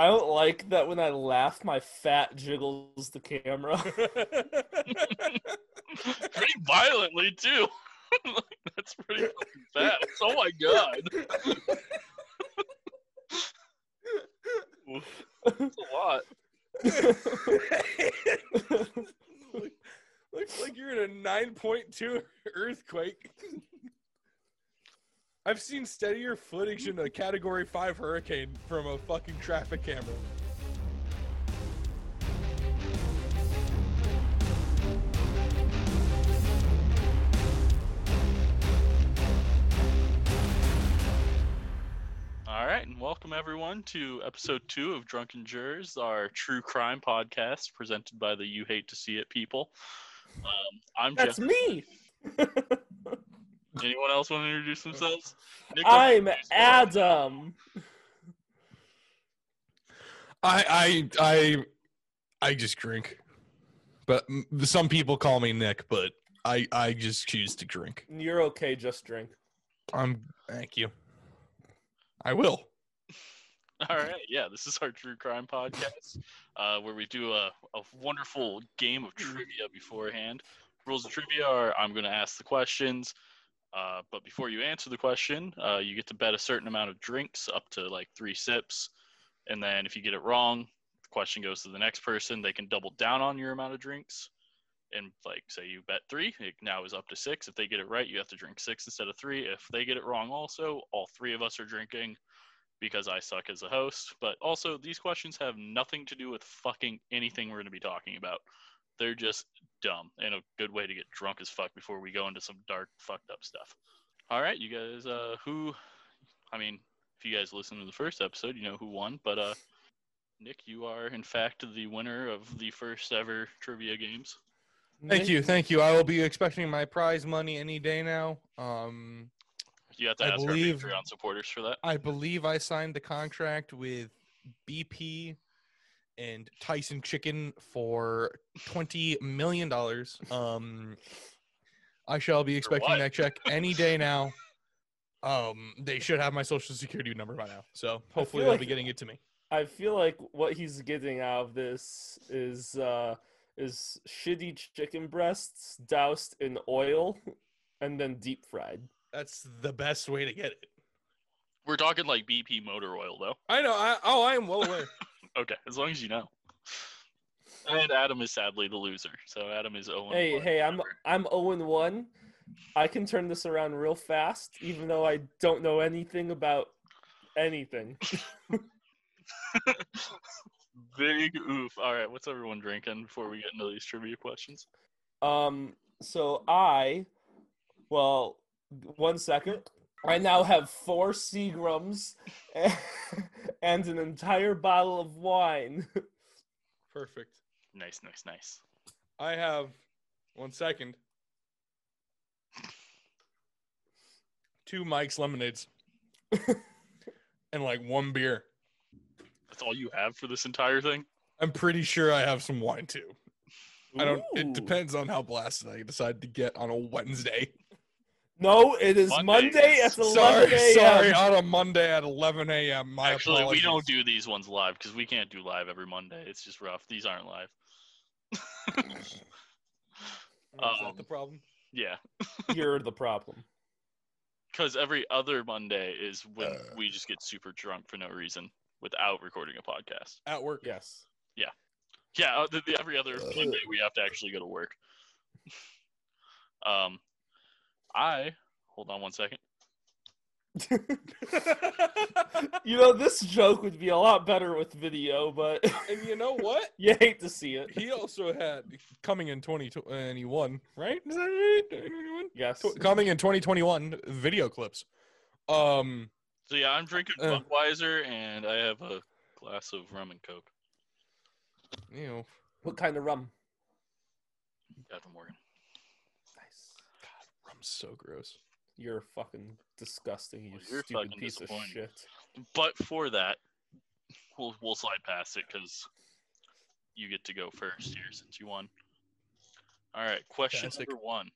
I don't like that when I laugh, my fat jiggles the camera. pretty violently too. That's pretty fat. Oh my god. That's a lot. Looks like you're in a 9.2 earthquake. I've seen steadier footage in a Category 5 hurricane from a fucking traffic camera. All right, and welcome everyone to episode two of Drunken Jurors, our true crime podcast presented by the You Hate to See It people. Um, I'm That's Jeff. me. Anyone else want to introduce themselves? Nick, I'm. Adam. I I I I just drink. But some people call me Nick, but I I just choose to drink. You're okay, just drink. I'm thank you. I will. All right, yeah, this is our true crime podcast uh, where we do a, a wonderful game of trivia beforehand. Rules of trivia are I'm going to ask the questions, uh, but before you answer the question, uh, you get to bet a certain amount of drinks up to like three sips. And then if you get it wrong, the question goes to the next person. They can double down on your amount of drinks. And like, say you bet three, it now is up to six. If they get it right, you have to drink six instead of three. If they get it wrong, also, all three of us are drinking because I suck as a host. But also, these questions have nothing to do with fucking anything we're going to be talking about. They're just dumb and a good way to get drunk as fuck before we go into some dark, fucked up stuff. All right, you guys, uh, who, I mean, if you guys listened to the first episode, you know who won. But, uh, Nick, you are in fact the winner of the first ever trivia games. Thank you, thank you. I will be expecting my prize money any day now. Um You have to I ask believe- our Patreon supporters for that. I believe I signed the contract with BP and Tyson Chicken for twenty million dollars. Um, I shall be expecting that check any day now. Um, they should have my social security number by now, so hopefully feel they'll like- be getting it to me. I feel like what he's getting out of this is uh is shitty chicken breasts doused in oil and then deep fried. That's the best way to get it. We're talking like BP motor oil, though. I know. I, oh, I am well aware. Okay, as long as you know. And Adam is sadly the loser. So Adam is 0 Hey, hey, I'm I'm 0 and 1. I can turn this around real fast, even though I don't know anything about anything. Big oof. All right, what's everyone drinking before we get into these trivia questions? Um, so I, well, one second. I now have four Seagrams and an entire bottle of wine. Perfect. Nice, nice, nice. I have one second. Two Mike's lemonades. and like one beer. That's all you have for this entire thing? I'm pretty sure I have some wine too. I don't it depends on how blasted I decide to get on a Wednesday. No, it is Monday Monday, at 11 Sorry, a.m. sorry, on a Monday at 11 a.m. My Actually, we don't do these ones live because we can't do live every Monday. It's just rough. These aren't live. Is um, that the problem? yeah, You're the problem. because every other Monday is when Uh. we just get super drunk for no reason without recording a podcast. At work. Yes. Yeah, Yeah. the, the, every other Monday we have to actually go to work. um, I hold on one second. you know, this joke would be a lot better with video, but And you know what? you hate to see it. He also had coming in 2021, right? Is that right? 2021? Yes. Coming in 2021 video clips. Um, So yeah, I'm drinking Uh. Budweiser and I have a glass of rum and coke. you know, What kind of rum? Captain Morgan. Nice. rum's so gross. You're fucking disgusting, you Well, you're stupid fucking piece of shit. But for that, we'll we'll slide past it because you get to go first here since you won. All right, question Fantastic. number one.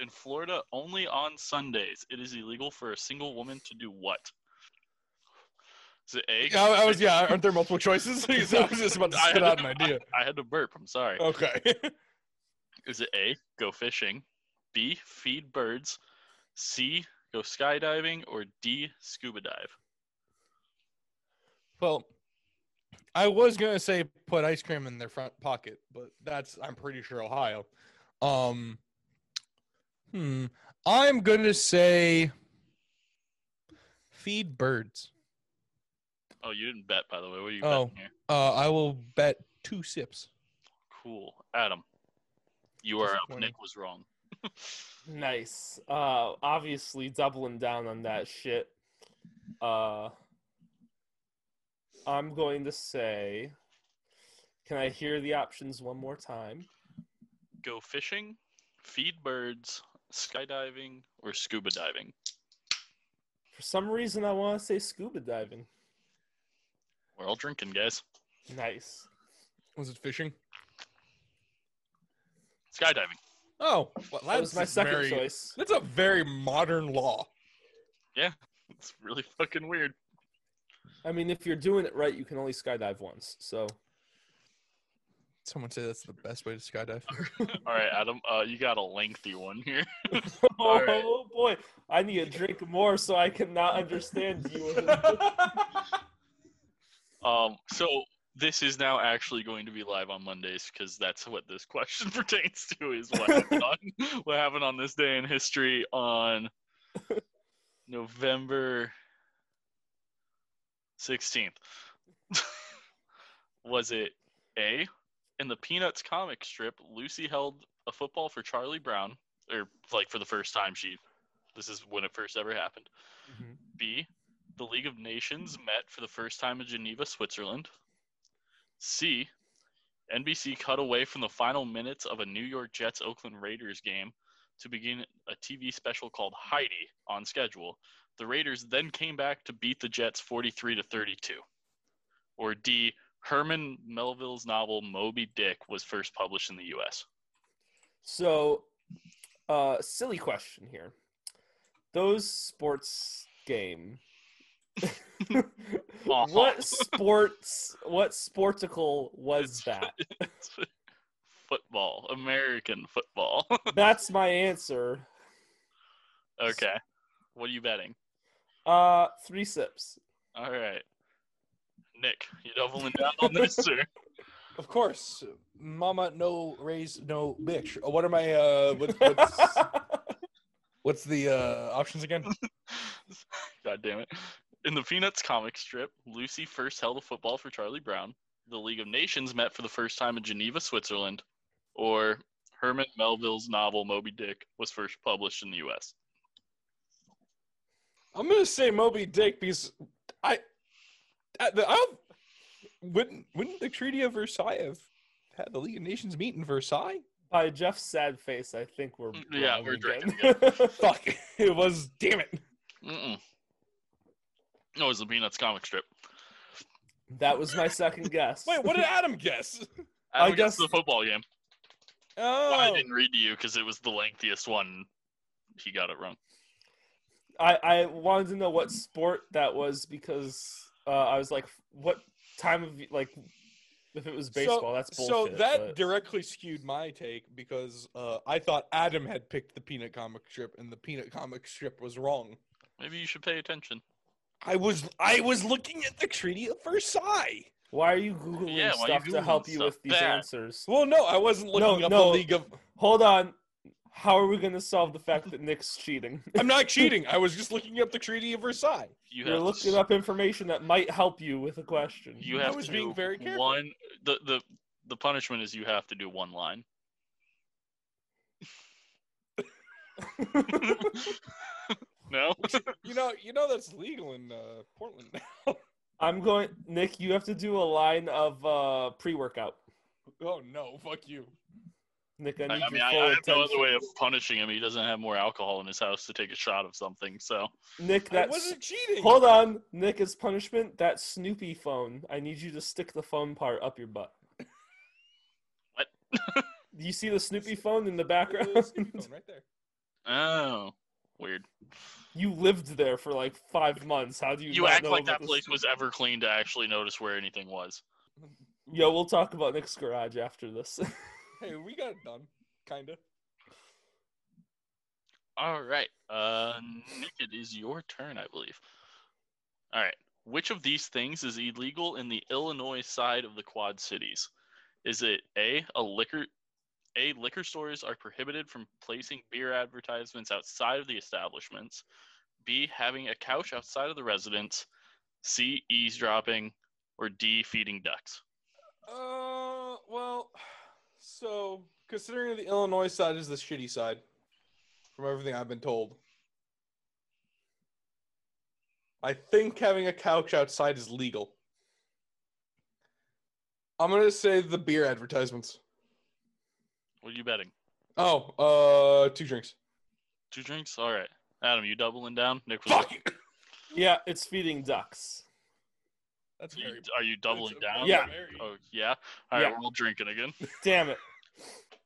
In Florida, only on Sundays, it is illegal for a single woman to do what? Is it A? Yeah, I was. Yeah, aren't there multiple choices? I was just about to spit had out to- an idea. I had to burp. I'm sorry. Okay. Is it A, go fishing, B, feed birds, C, go skydiving, or D, scuba dive? Well, I was gonna say put ice cream in their front pocket, but that's I'm pretty sure Ohio. Um, hmm. I'm gonna say feed birds. Oh, you didn't bet, by the way. What are you Oh. betting here? Uh, I will bet two sips. Cool. Adam, you are up. Nick was wrong. Nice. Uh, obviously doubling down on that shit. Uh, I'm going to say. Can I hear the options one more time? Go fishing, feed birds, skydiving, or scuba diving? For some reason, I want to say scuba diving. We're all drinking, guys. Nice. Was it fishing? Skydiving. Oh, well, That was that's my second very, choice. That's a very modern law. Yeah, it's really fucking weird. I mean, if you're doing it right, you can only skydive once. So Someone say that's the best way to skydive. All right, Adam, uh, you got a lengthy one here. oh All right. boy, I need to drink more so I can not understand you. Um, so this is now actually going to be live on Mondays because that's what this question pertains to is what happened on what happened on this day in history on November sixteenth. Was it A in the Peanuts comic strip, Lucy held a football for Charlie Brown, or like for the first time she this is when it first ever happened. Mm-hmm. B. The League of Nations met for the first time in Geneva, Switzerland. C. NBC cut away from the final minutes of a New York Jets Oakland Raiders game to begin a TV special called Heidi on schedule. The Raiders then came back to beat the Jets 43 to 32. Or D. Herman Melville's novel Moby Dick was first published in the US. So, uh, silly question here. Those sports game. what sports? What sporticle was that? football, American football. That's my answer. okay. What are you betting? Uh, three sips. All right. Nick, you doubling down on this, sir? Of course, Mama, no raise, no bitch. Uh, What are my uh? What, what's, what's the uh options again? God damn it. In the Peanuts comic strip, Lucy first held a football for Charlie Brown. The League of Nations met for the first time in Geneva, Switzerland. Or Herman Melville's novel Moby Dick was first published in the US. I'm gonna say Moby Dick because I, I, I wouldn't wouldn't the Treaty of Versailles have had the League of Nations meet in Versailles? By Jeff's sad face, I think we're Yeah, we're again. Fuck, it was. Damn it. Mm-mm. No, it was the Peanuts comic strip. that was my second guess. Wait, what did Adam guess? I guess- guess the football game. Oh, I didn't read to you because it was the lengthiest one. He got it wrong. I, I wanted to know what sport that was because uh, I was like, what time of like if it was baseball? that's bullshit. So that but- directly skewed my take because uh, I thought Adam had picked the peanut comic strip, and the peanut comic strip was wrong. Maybe you should pay attention. I was I was looking at the Treaty of Versailles. why are you googling Yeah, why are you stuff to help Googling you with these Bad. answers? Well, no, I wasn't looking No, up no. the League of. Hold on. How are we going to solve the fact that Nick's cheating? I'm not cheating. I was just looking up the Treaty of Versailles. You You're looking to, up information that might help you with a question. You I have was to being do very careful. one. The the the punishment is you have to do one line. no. You know, you know that's legal in uh, Portland now. I'm going, Nick. You have to do a line of uh, pre-workout. oh no, fuck you. Nick, I I, need I your mean, I, full I have no other way of punishing him. He doesn't have more alcohol in his house to take a shot of something. So Nick, I that's wasn't cheating. hold on. Nick, as punishment, that Snoopy phone. I need you to stick the phone part up your butt. What? Do you see the Snoopy phone in the background? a Snoopy phone right there. oh, Weird. You lived there for like five months. How do you? You not act know like about that this? place was ever clean to actually notice where anything was. Yo, we'll talk about Nick's garage after this. Hey, we got it done. Kinda. All right. Uh, Nick, it is your turn, I believe. All right. Which of these things is illegal in the Illinois side of the Quad Cities? Is it A, a liquor A, liquor stores are prohibited from placing beer advertisements outside of the establishments. B, having a couch outside of the residence. C, eavesdropping. Or D, feeding ducks. Uh, well, so considering the Illinois side is the shitty side, from everything I've been told, I think having a couch outside is legal. I'm gonna say the beer advertisements. What are you betting? Oh, uh, two drinks. Two drinks? All right. Adam, you doubling down? Nick was Fuck. yeah, it's feeding ducks. That's You- very. Are you doubling down? Yeah. Oh, yeah? All right, Yeah. we're all drinking again. Damn it.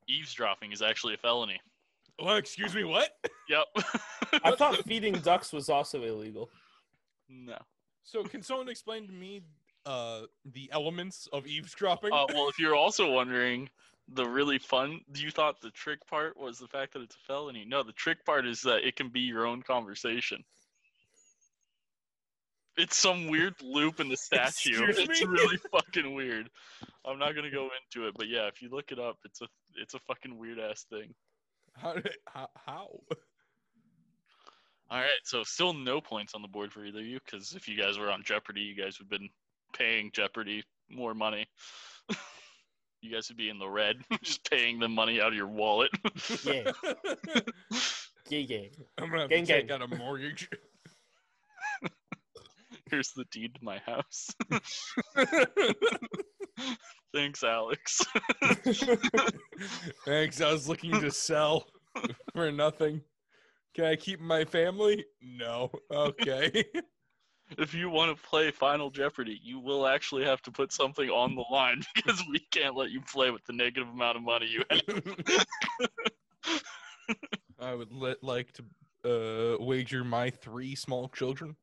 Eavesdropping is actually a felony. Well, excuse me. What? Yep. I thought feeding ducks was also illegal. no. So, can someone explain to me uh the elements of eavesdropping? Uh, well, if you're also wondering, the really fun, you thought the trick part was the fact that it's a felony. No, the trick part is that it can be your own conversation. It's some weird loop in the statue. It's really fucking weird. I'm not gonna go into it, but yeah, if you look it up, it's a it's a fucking weird ass thing. how, did- how? How? All right, so still no points on the board for either of you because if you guys were on Jeopardy, you guys would have been paying Jeopardy more money. you guys would be in the red, just paying them money out of your wallet. Yeah. Yeah, yeah. I'm gonna have Gang, to take gang. out a mortgage. Here's the deed to my house. Thanks, Alex. Thanks. I was looking to sell for nothing. Can I keep my family? No. Okay. If you want to play Final Jeopardy, you will actually have to put something on the line because we can't let you play with the negative amount of money you have. I would li- like to uh, wager my three small children.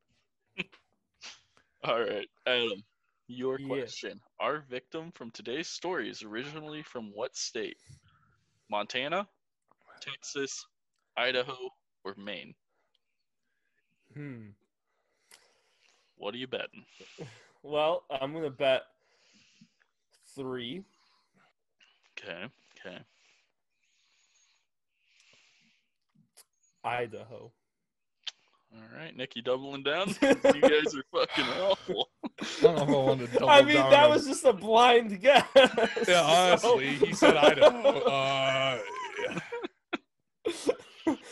All right, Adam, your Yeah. question. Our victim from today's story is originally from what state? Montana, Texas, Idaho, or Maine? Hmm. What are you betting? Well, I'm gonna bet three. Okay, okay. Idaho. All right, Nick, you doubling down? you guys are fucking awful. I don't know if I want to double I mean, down that on- was just a blind guess. Yeah, so- honestly, he said Idaho. Uh,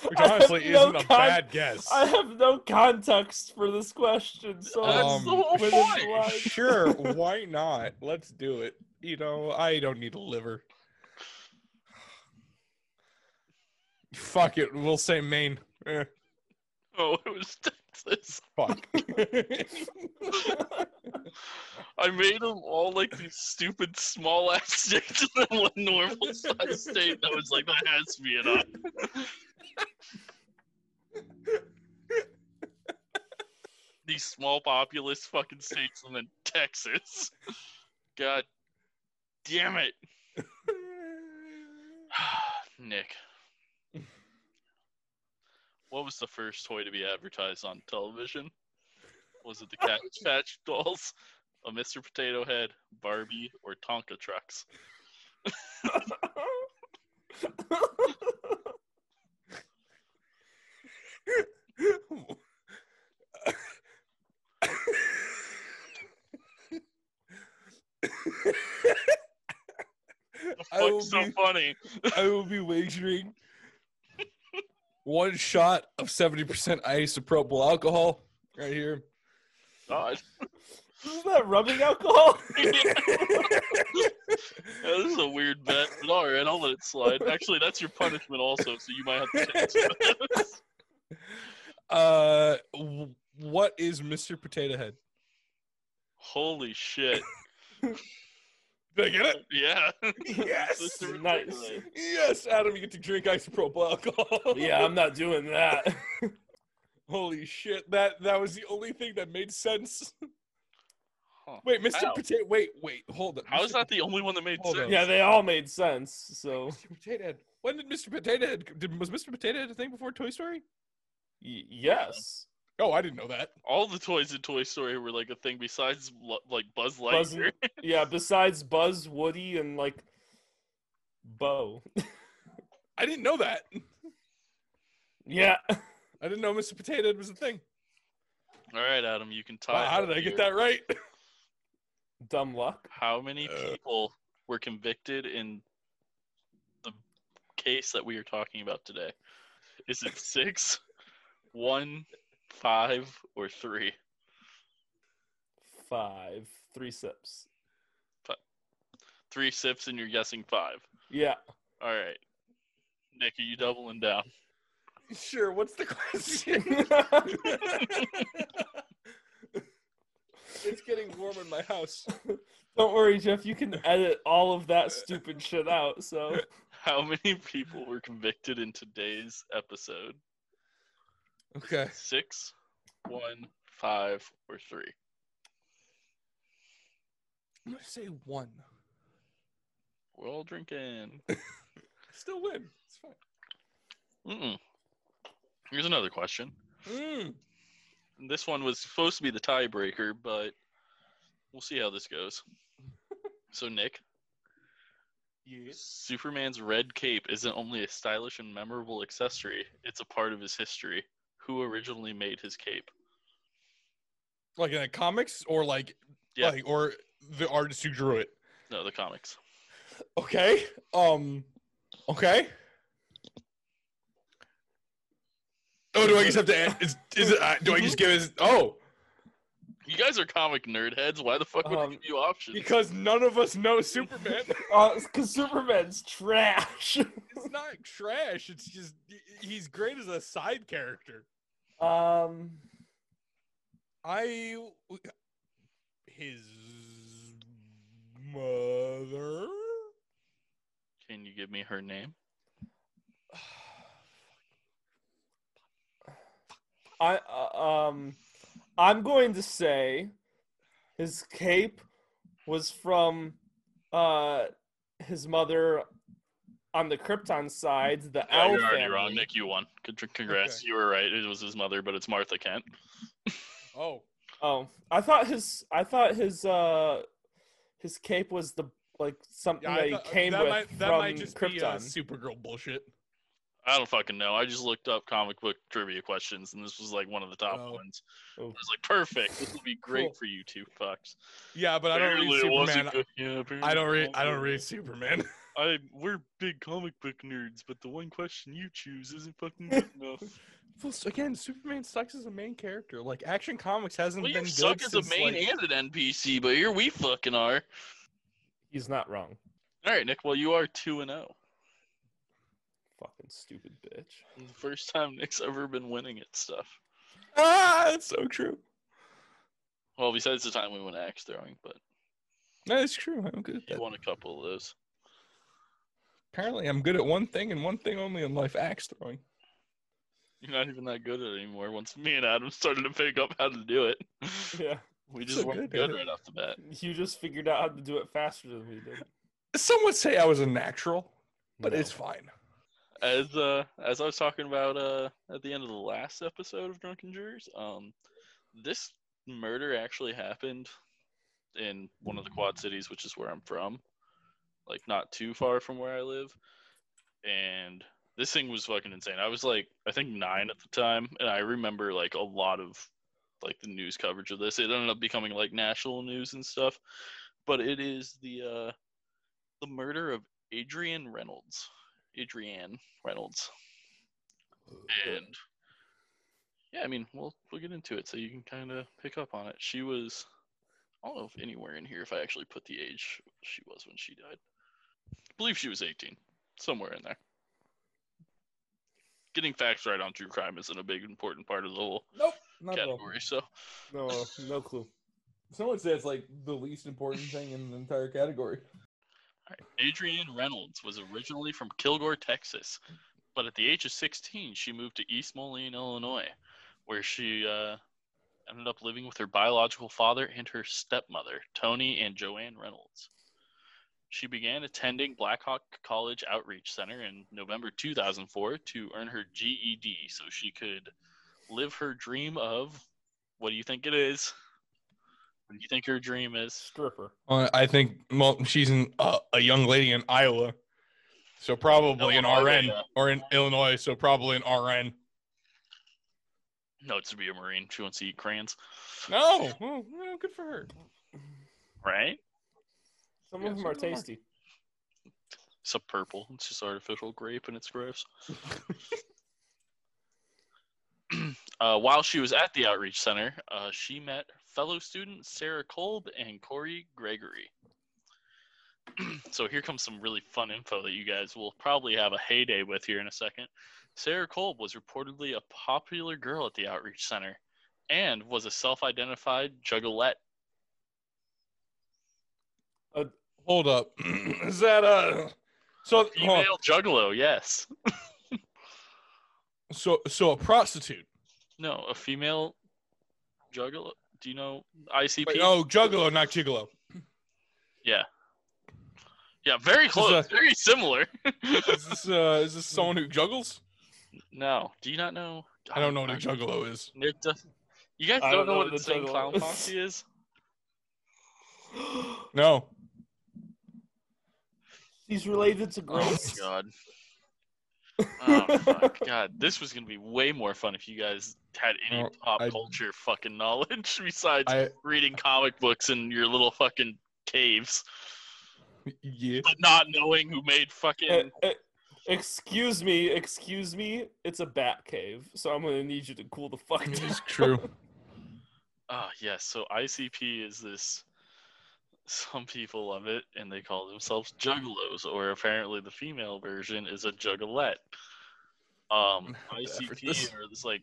which honestly no isn't a con- bad guess. I have no context for this question, so That's Um, the whole point. Sure, why not? Let's do it. You know, I don't need a liver. Fuck it, we'll say Maine. Eh, Oh, it was Texas. fuck. I made them all like these stupid small ass states and then one normal size state. And I was like, that has to be enough. these small populous fucking states and then Texas. God damn it. Nick. What was the first toy to be advertised on television? Was it the Cabbage Patch Dolls, a Mr. Potato Head, Barbie, or Tonka trucks? The fuck's so be- funny? I will be wagering one shot of 70% isopropyl alcohol right here. God. Isn't that rubbing alcohol? Yeah, this is a weird bet, but all right, I'll let it slide. Actually, that's your punishment also, so you might have to change it. uh, what is Mr. Potato Head? Holy shit. Did I get it? Yeah. Yes! Nice. Yes, Adam, you get to drink isopropyl alcohol. Yeah, I'm not doing that. Holy shit! That that was the only thing that made sense. Huh. Wait, Mr. How? Potato. Wait, wait, hold on. How is Mr. that the only one that made Hold on. sense? yeah, they all made sense. So Mr. Potato Head. When did Mr. Potato Head? Did, was Mr. Potato Head a thing before Toy Story? y- yes, Oh, I didn't know that. All the toys in Toy Story were like a thing besides like Buzz Buzz Lightyear. yeah. Besides Buzz, Woody, and like Bo. I didn't know that. yeah. I didn't know Mr. Potato Head was a thing. All right, Adam, you can tie. Wow, how did I up get that right? Dumb luck. How many Uh. people were convicted in the case that we are talking about today? Is it six, one, five, or three? Five. Three sips. Five. Three sips, and you're guessing five. Yeah. All right, Nick, are you doubling down? sure. What's the question? it's getting warm in my house. Don't worry, Jeff. You can edit all of that stupid shit out. So How many people were convicted in today's episode? Okay. Six, one, five, or three? I'm gonna say one. We're all drinking. Still win. It's fine. Mm-mm. Here's another question. Mm. This one was supposed to be the tiebreaker, but we'll see how this goes. So, Nick, Yes. Superman's red cape isn't only a stylish and memorable accessory, it's a part of his history. Who originally made his cape? Like in the comics, or like, Yeah. like, or the artist who drew it. No, the comics. Okay. Um. Okay. Oh, do I just have to? an- Is, is it? Uh, do I just give his? Oh, You guys are comic nerd heads. Why the fuck would I Um, give you options? because none of us know Superman. because Superman's trash. it's not trash. It's just he's great as a side character. Um. I his mother. Can you give me her name? I uh, um. I'm going to say his cape was from uh his mother on the Krypton side, the Yeah, Owl you're already family. wrong. Nick, you won. Congrats. Okay. You were right. It was his mother, but it's Martha Kent. Oh, Oh, I thought his I thought his uh his cape was the like something yeah. that I he came that with might that from might just be uh, Supergirl bullshit. I don't fucking know. I just looked up comic book trivia questions, and this was like one of the top Oh. ones. Oh. I was like, perfect. This will be great Cool. for you two fucks. Yeah, but I don't Apparently read it wasn't Superman. good. Yeah, I apparently don't it read. I don't wasn't. read Superman. I we're big comic book nerds, but the one question you choose isn't fucking good enough. Well, again, Superman sucks as a main character. Like Action Comics hasn't well, been you good suck as a main like- and an NPC, but here we fucking are. He's not wrong. All right, Nick. Well, you are two and zero. Fucking stupid bitch. The first time Nick's ever been winning at stuff. Ah, that's so true. Well, besides the time we went axe throwing, but That is true. I'm good you won a couple of those. Apparently, I'm good at one thing and one thing only in life: axe throwing. You're not even that good at it anymore. Once me and Adam started to pick up how to do it, Yeah, we just So weren't good good it. right off the bat. you just figured out how to do it faster than we did. Some would say I was a natural, but No. it's fine. As uh, as I was talking about uh, at the end of the last episode of Drunken Jurors, um, this murder actually happened in one of the Quad Cities, which is where I'm from, like not too far from where I live, and this thing was fucking insane. I was like, I think nine at the time, and I remember like a lot of like the news coverage of this. It ended up becoming like national news and stuff, but it is the uh, the murder of Adrian Reynolds. Adrienne Reynolds. And yeah, I mean, we'll we'll get into it so you can kind of pick up on it. She was I don't know if anywhere in here if I actually put the age she was when she died. I believe she was 18, somewhere in there. Getting facts right on true crime isn't a big important part of the whole Nope, not at all. category. So No, no clue. Someone would say it's like the least important thing in the entire category. Adrienne Reynolds was originally from Kilgore, Texas, but at the age of 16, she moved to East Moline, Illinois, where she uh, ended up living with her biological father and her stepmother, Tony and Joanne Reynolds. She began attending Black Hawk College Outreach Center in November 2004 to earn her GED so she could live her dream of what do you think it is? What do you think her dream is? Stripper. Uh, I think well, she's in, uh, a young lady in Iowa, so probably an RN yeah. or in Illinois, so probably an RN. No, it's to be a Marine. She wants to eat crayons, No, well, well, good for her. right? Some Yeah, of them some are of them are. tasty. It's a purple. It's just artificial grape and it's gross. uh, while she was at the outreach center, uh, she met fellow students Sarah Kolb and Corey Gregory. so here comes some really fun info that you guys will probably have a heyday with here in a second. Sarah Kolb was reportedly a popular girl at the outreach center and was a self-identified juggalette. Hold up, is that uh? So hold on. Female juggalo, yes. so so a prostitute. No, a female juggalo. Do you know ICP? Wait, oh, juggalo, not gigolo. Yeah. Yeah, very is close. a- very similar. Is this uh? Is this someone who juggles? no. Do you not know? I don't know what a juggalo is. Nick does- You guys don't, don't know, know what what insane a clown posse is? No. She's related to Oh Grace. god. Oh fuck. God, this was gonna be way more fun if you guys had any No, pop I- culture fucking knowledge besides I reading comic books in your little fucking caves, yeah. but not knowing who made fucking. Eh, eh, excuse me, excuse me. It's a bat cave, so I'm gonna need you to cool the fuck down. It's true. Ah, yes. So ICP is this. Some people love it, and they call themselves juggalos, or apparently the female version is a juggalette. Um, for ICP this. like,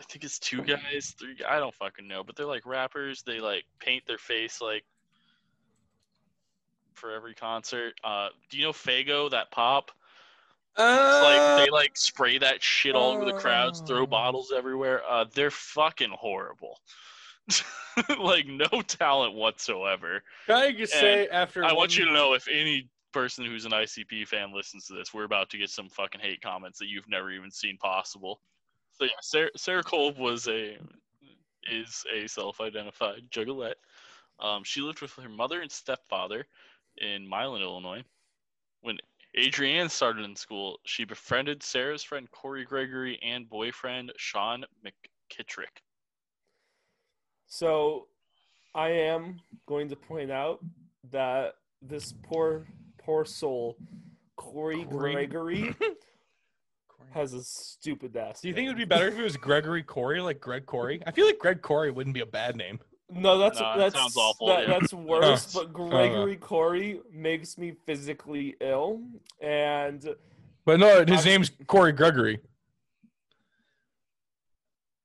I think it's two guys, three. I don't fucking know, but they're like rappers. They like paint their face like for every concert. Uh, do you know Faygo? That pop. Like they like spray that shit all over the crowds, throw Oh. bottles everywhere. Uh, they're fucking horrible. like no talent whatsoever. Can I just say after I want you to know if any person who's an ICP fan listens to this, we're about to get some fucking hate comments that you've never even seen possible. So yeah, Sarah, Sarah Kolb was a is a self-identified juggalette. Um, she lived with her mother and stepfather in Milan, Illinois. When Adrienne started in school, she befriended Sarah's friend Corey Gregory and boyfriend Sean McKittrick. So, I am going to point out that this poor, poor soul, Corey Corey- Gregory, has a stupid ass. Do you think it would be better if it was Gregory Corey, like Greg Corey? I feel like Greg Corey wouldn't be a bad name. No, that's Nah, that that's sounds awful, that- yeah. that's worse. Oh, but oh, Gregory oh. Corey makes me physically ill, and But no, his I'm- name's Corey Gregory.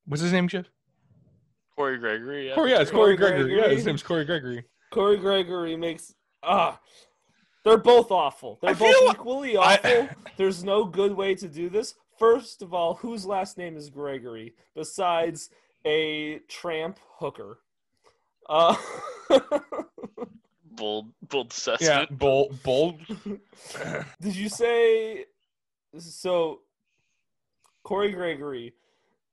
What's his name, Jeff? Corey Gregory. Yeah. Corey, yeah, it's Corey Corey, Gregory. Yeah, his name's Corey Gregory. Corey Gregory makes ah. They're both awful. They're I both feel- equally I- awful. There's no good way to do this. First of all, whose last name is Gregory besides a tramp hooker? Uh, Bold, bold Yeah, bold, bold. did you say so? Corey Gregory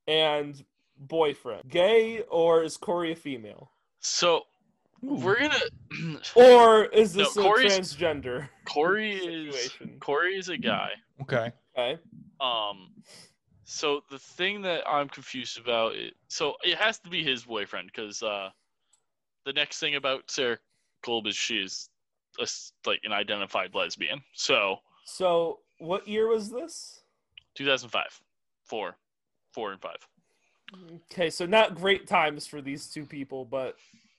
and boyfriend, gay or is Corey a female? So we're gonna. Or is this No, a Corey's- transgender? Corey is Situation. Corey is a guy. Okay. Okay. Um, so the thing that I'm confused about, is, so it has to be his boyfriend because uh, the next thing about Sarah Kolb is she's a s like an identified lesbian. So So, what year was this? 2005, four, four and five. Okay, so not great times for these two people, but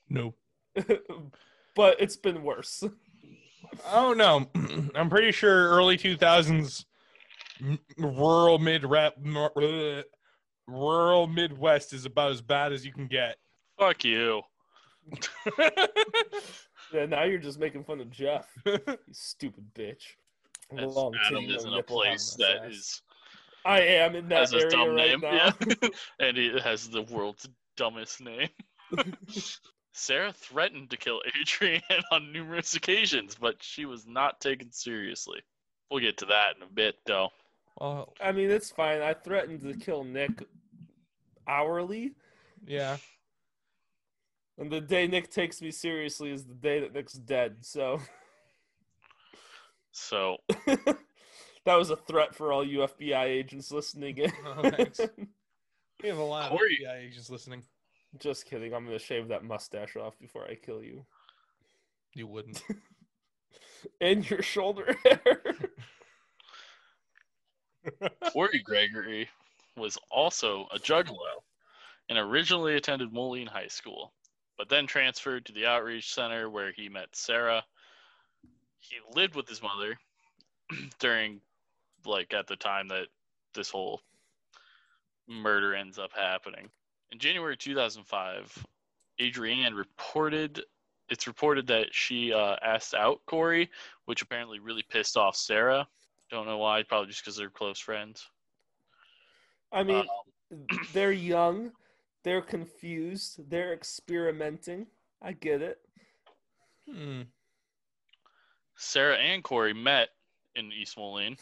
No. but it's been worse. I don't know. I'm pretty sure early 2000s rural mid rap uh, rural Midwest is about as bad as you can get. Fuck you. Yeah, now you're just making fun of Jeff. You stupid bitch. As Long Adam is no in a place ass that ass. is I am in that has a area dumb right name, now. yeah, and it has the world's dumbest name. Sarah threatened to kill Adrian on numerous occasions, but she was not taken seriously. We'll get to that in a bit, though. well, I mean, it's fine. I threatened to kill Nick hourly, yeah. and the day Nick takes me seriously is the day that Nick's dead. So So, that was a threat for all you FBI agents listening in. Oh, thanks. We have a lot Corey- of FBI agents listening. Just kidding. I'm gonna shave that mustache off before I kill you. You wouldn't. And your shoulder hair. Corey Gregory was also a juggalo and originally attended Moline High School, but then transferred to the Outreach Center where he met Sarah. He lived with his mother during, like, at the time that this whole murder ends up happening. In January 2005, Adrienne reported. It's reported that she uh, asked out Corey, which apparently really pissed off Sarah. Don't know why. Probably just because they're close friends. I mean, Um, they're young, they're confused, they're experimenting. I get it. Hmm. Sarah and Corey met in East Moline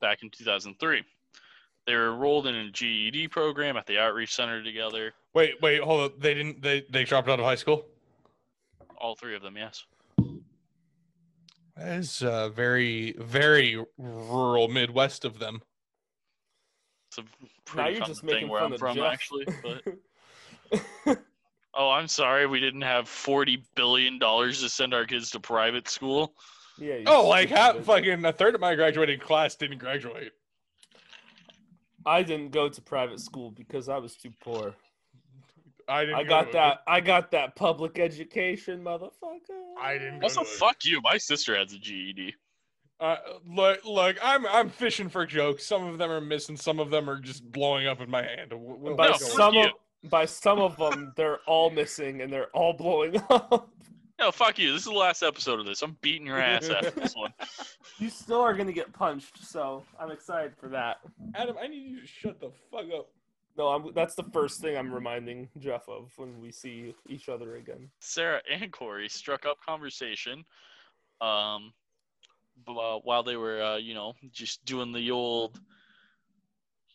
back in 2003. They were enrolled in a GED program at the Outreach Center together. Wait, wait, hold up. They didn't. They they dropped out of high school. All three of them, yes. That is uh, very, very rural Midwest of them. It's a pretty you're common just thing making where fun I'm of from, Jeff. actually. But oh, I'm sorry, we didn't have 40 billion dollars to send our kids to private school. Yeah. Oh, like stupid half, bitch. fucking a third of my graduating class didn't graduate. I didn't go to private school because I was too poor. I didn't. I go got to it. that. I got that public education, motherfucker. I didn't go Also, to it. fuck you. My sister has a GED. Uh, look, look, I'm I'm fishing for jokes. Some of them are missing. Some of them are just blowing up in my hand. We'll- we'll By No, go fuck with some of by some of them, they're all missing and they're all blowing up. No, fuck you. This is the last episode of this. I'm beating your ass after this one. You still are gonna get punched, so I'm excited for that. Adam, I need you to shut the fuck up. No, I'm, that's the first thing I'm reminding Jeff of when we see each other again. Sarah and Corey struck up conversation um, b- uh, while they were, uh, you know, just doing the old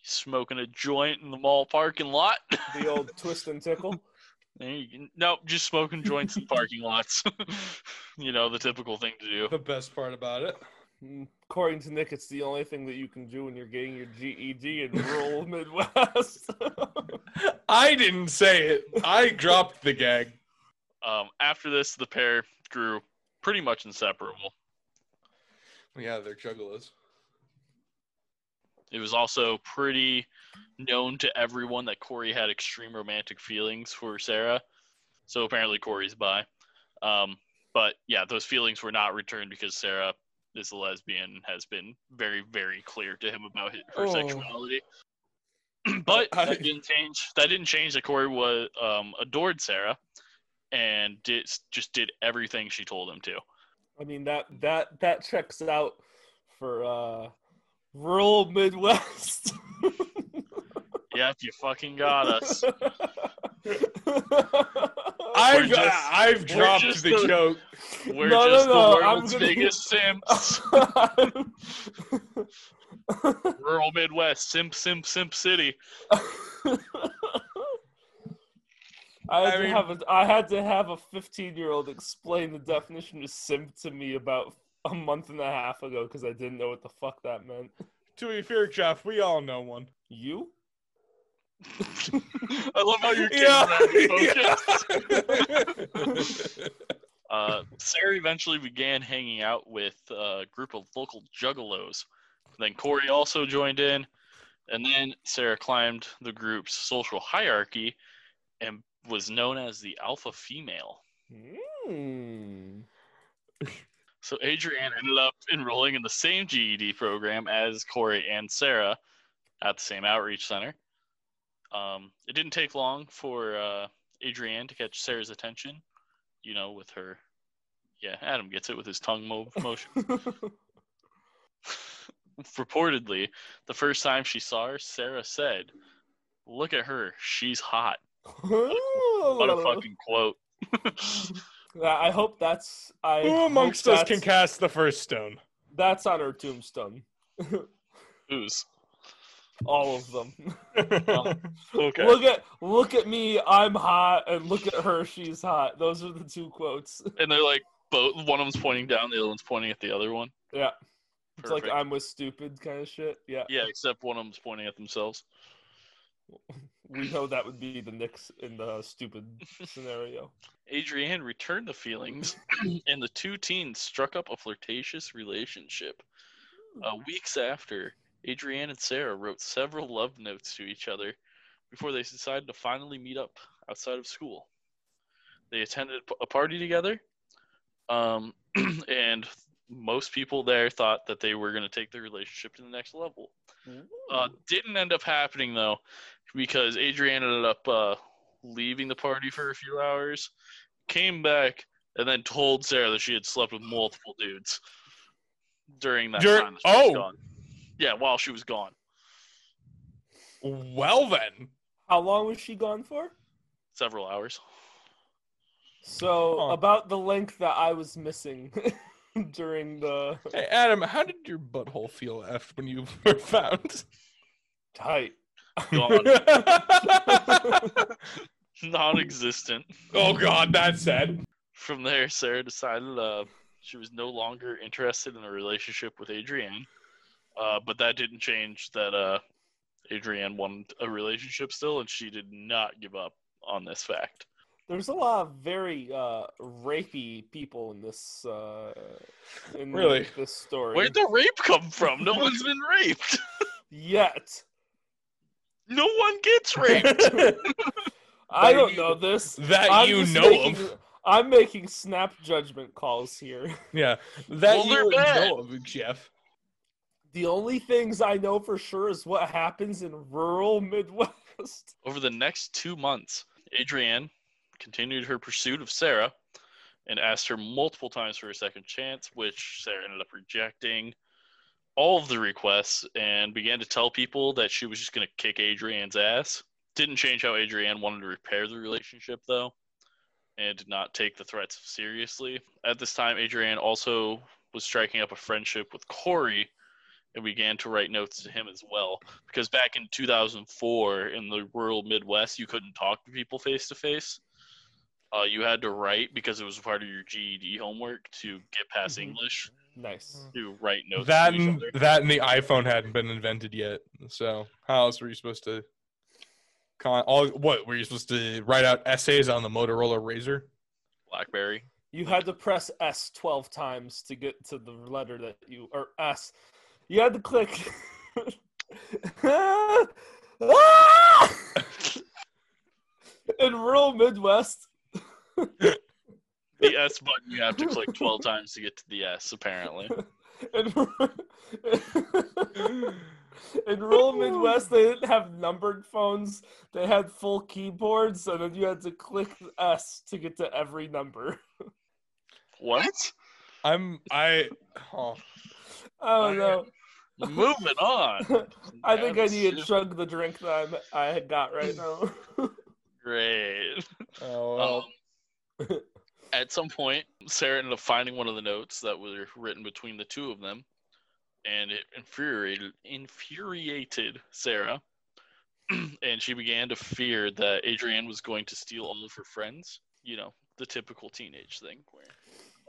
smoking a joint in the mall parking lot. The old twist and tickle. There you can- nope, just smoking joints in parking lots. you know, the typical thing to do. The best part about it. Mm, According to Nick, it's the only thing that you can do when you're getting your GED in rural Midwest. I didn't say it. I dropped the gag. Um, after this, the pair grew pretty much inseparable. Yeah, they're juggalos. It was also pretty known to everyone that Corey had extreme romantic feelings for Sarah. So apparently Corey's bi. Um, but yeah, those feelings were not returned because Sarah is a lesbian, has been very, very clear to him about his, her Oh. sexuality. but I- that didn't change. That didn't change that Corey was um, adored Sarah and did just did everything she told him to. I mean that that that checks out for uh rural Midwest. Yep, you fucking got us. I've just- I've dropped the the- joke. We're No, no, just no, the world's gonna- biggest simps. Rural Midwest, simp, simp, simp city. I had I to mean- have a, I had to have a 15 year old explain the definition of simp to me about a month and a half ago because I didn't know what the fuck that meant. To be fair, Jeff, we all know one. You? I love how you're Yeah. focused. Uh, Sarah eventually began hanging out with a group of local juggalos. Then Corey also joined in, and then Sarah climbed the group's social hierarchy and was known as the alpha female. Hmm. So Adrienne ended up enrolling in the same GED program as Corey and Sarah at the same outreach center. Um, it didn't take long for uh, Adrienne to catch Sarah's attention, you know, with her Yeah, Adam gets it with his tongue mo- motion. Reportedly, the first time she saw her, Sarah said, "Look at her, she's hot." What a fucking quote. I hope that's. I Who amongst us can cast the first stone? That's on her tombstone. Who's All of them. okay? Look at look at me, I'm hot, and look at her, she's hot. Those are the two quotes. and they're like both. One of them's pointing down, the other one's pointing at the other one. Yeah. It's like I'm with stupid kind of shit. Yeah. Yeah, except one of them's pointing at themselves. We know that would be the Knicks in the stupid scenario. Adrienne returned the feelings, and the two teens struck up a flirtatious relationship. Uh, weeks after, Adrienne and Sarah wrote several love notes to each other before they decided to finally meet up outside of school. They attended a party together, um, and most people there thought that they were going to take their relationship to the next level. Uh, didn't end up happening though, because Adrienne ended up uh, leaving the party for a few hours, came back, and then told Sarah that she had slept with multiple dudes during that Dur- time. That she was oh. gone. Yeah, while she was gone, well then. How long was she gone for? several hours. So Huh. about the length that I was missing during the Hey Adam, how did your butthole feel after when you were found? tight. Gone, non-existent. oh god, that's sad. From there, Sarah decided uh, she was no longer interested in a relationship with Adrienne, uh, but that didn't change that uh, Adrienne wanted a relationship still, and she did not give up on this fact. There's a lot of very uh, rapey people in this uh, in Really? this story. Where'd the rape come from? No one's been raped. Yet. No one gets raped. I don't you- know this. that I'm you know making- of. I'm making snap judgment calls here. Yeah, that Well, you know of, Jeff. The only things I know for sure is what happens in rural Midwest. Over the next two months, Adrienne continued her pursuit of Sarah and asked her multiple times for a second chance, which Sarah ended up rejecting all of the requests and began to tell people that she was just going to kick Adrienne's ass. Didn't change how Adrienne wanted to repair the relationship, though, and did not take the threats seriously. At this time, Adrienne also was striking up a friendship with Corey and began to write notes to him as well because back in 2004 in the rural midwest you couldn't talk to people face to face uh, you had to write because it was part of your ged homework to get past Mhm. english Nice. to write notes That to each and, other. that and the iPhone hadn't been invented yet. So how else were you supposed to? Con- all what were you supposed to write out essays on the Motorola Razr? blackberry You had to press S 12 times to get to the letter that you or S. You had to click. In rural Midwest, the s button you have to click 12 times to get to the s apparently in, in rural Midwest, they didn't have numbered phones. They had full keyboards, and then you had to click S to get to every number. what I'm I. Oh, Don't know. moving on I think I need to chug the drink that I'm, I had got right now. great oh Um, at some point, Sarah ended up finding one of the notes that were written between the two of them, and it infuriated infuriated Sarah, and she began to fear that Adrienne was going to steal all of her friends. You know, the typical teenage thing where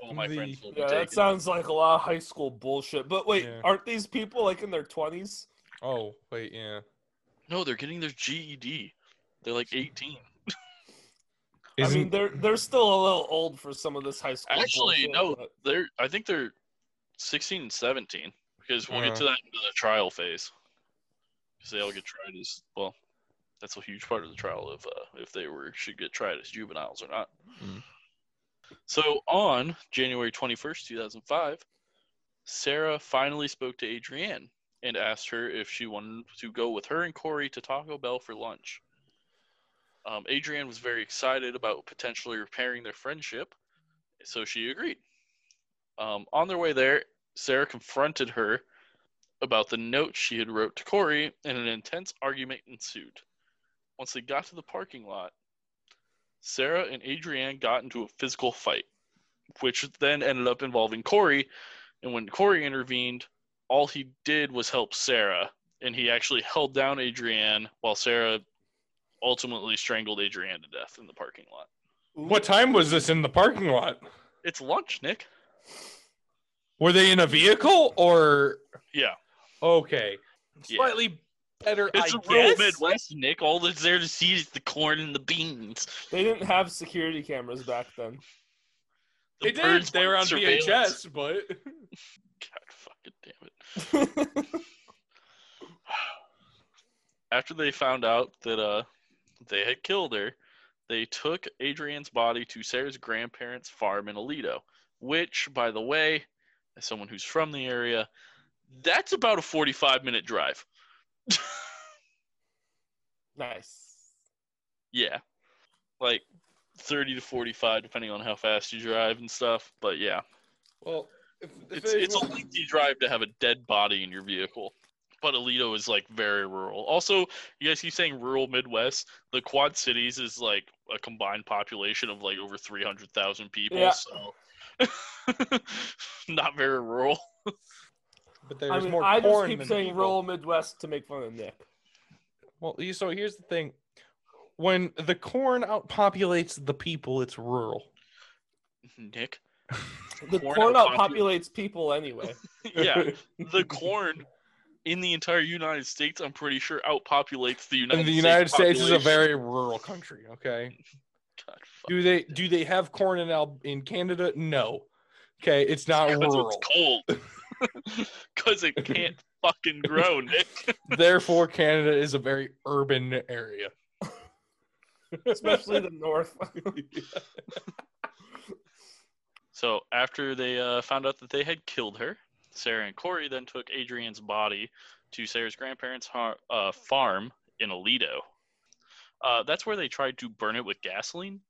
all my The- friends will be yeah, taken. that sounds like a lot of high school bullshit. But wait, Yeah. aren't these people like in their twenties? oh wait yeah. No, they're getting their GED. They're like 18. I mean, they're they're still a little old for some of this high school. Actually, bullshit, no, but- they're. I think they're 16 and 17 because we'll get Uh. to that in the trial phase. Because they all get tried as well. That's a huge part of the trial of uh, if they were should get tried as juveniles or not. Mm. So on January 21st, 2005, Sarah finally spoke to Adrienne and asked her if she wanted to go with her and Corey to Taco Bell for lunch. Um, Adrienne was very excited about potentially repairing their friendship, so she agreed. Um, on their way there, Sarah confronted her about the note she had wrote to Corey, and an intense argument ensued. Once they got to the parking lot, Sarah and Adrienne got into a physical fight, which then ended up involving Corey. And when Corey intervened, all he did was help Sarah, and he actually held down Adrienne while Sarah ultimately strangled Adrienne to death in the parking lot. What time was this in the parking lot? It's lunch, Nick. Were they in a vehicle or Yeah. okay? Slightly better. It's I a rural guess. Midwest, Nick. All that's there to see is the corn and the beans. They didn't have security cameras back then. The They did. birds They were on want. VHS, but God fucking damn it. After they found out that uh they had killed her, they took Adrienne's body to Sarah's grandparents' farm in Aledo, which, by the way, as someone who's from the area, that's about a 45 minute drive. nice. Yeah. Like 30 to 45, depending on how fast you drive and stuff. But yeah, well, if, if it's, they- it's a lengthy drive to have a dead body in your vehicle. But Aledo is like very rural. Also, you guys keep saying rural Midwest. The Quad Cities is like a combined population of like over 300,000 people. Yeah. So not very rural. but there's I mean, more I just keep than saying people. rural Midwest to make fun of Nick. Well, you- so here's the thing: when the corn outpopulates the people, it's rural. Nick. The Corn corn outpopulates people anyway. yeah, the corn in the entire United States, I'm pretty sure outpopulates the United and the States. United States is a very rural country. Okay. God. Do they do they have corn in Al- in Canada? No. Okay, it's not Because rural. it's cold. Because it can't fucking grow, Nick. Therefore, Canada is a very urban area. Especially the north. So after they uh, found out that they had killed her, Sarah and Corey then took Adrienne's body to Sarah's grandparents' har- uh, farm in Aledo. Uh, that's where they tried to burn it with gasoline.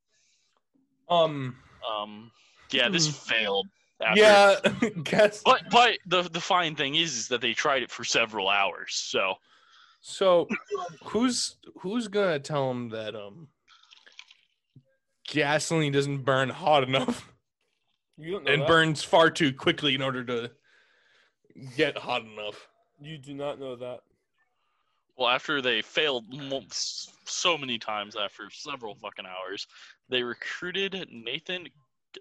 Um. Um, yeah, this Hmm. failed. After. Yeah. Guess. But but the the fine thing is, is that they tried it for several hours. So So, who's who's gonna tell them that um gasoline doesn't burn hot enough You don't know and that. burns far too quickly in order to get hot enough? You do not know that. well, after they failed so many times after several fucking hours, they recruited Nathan G-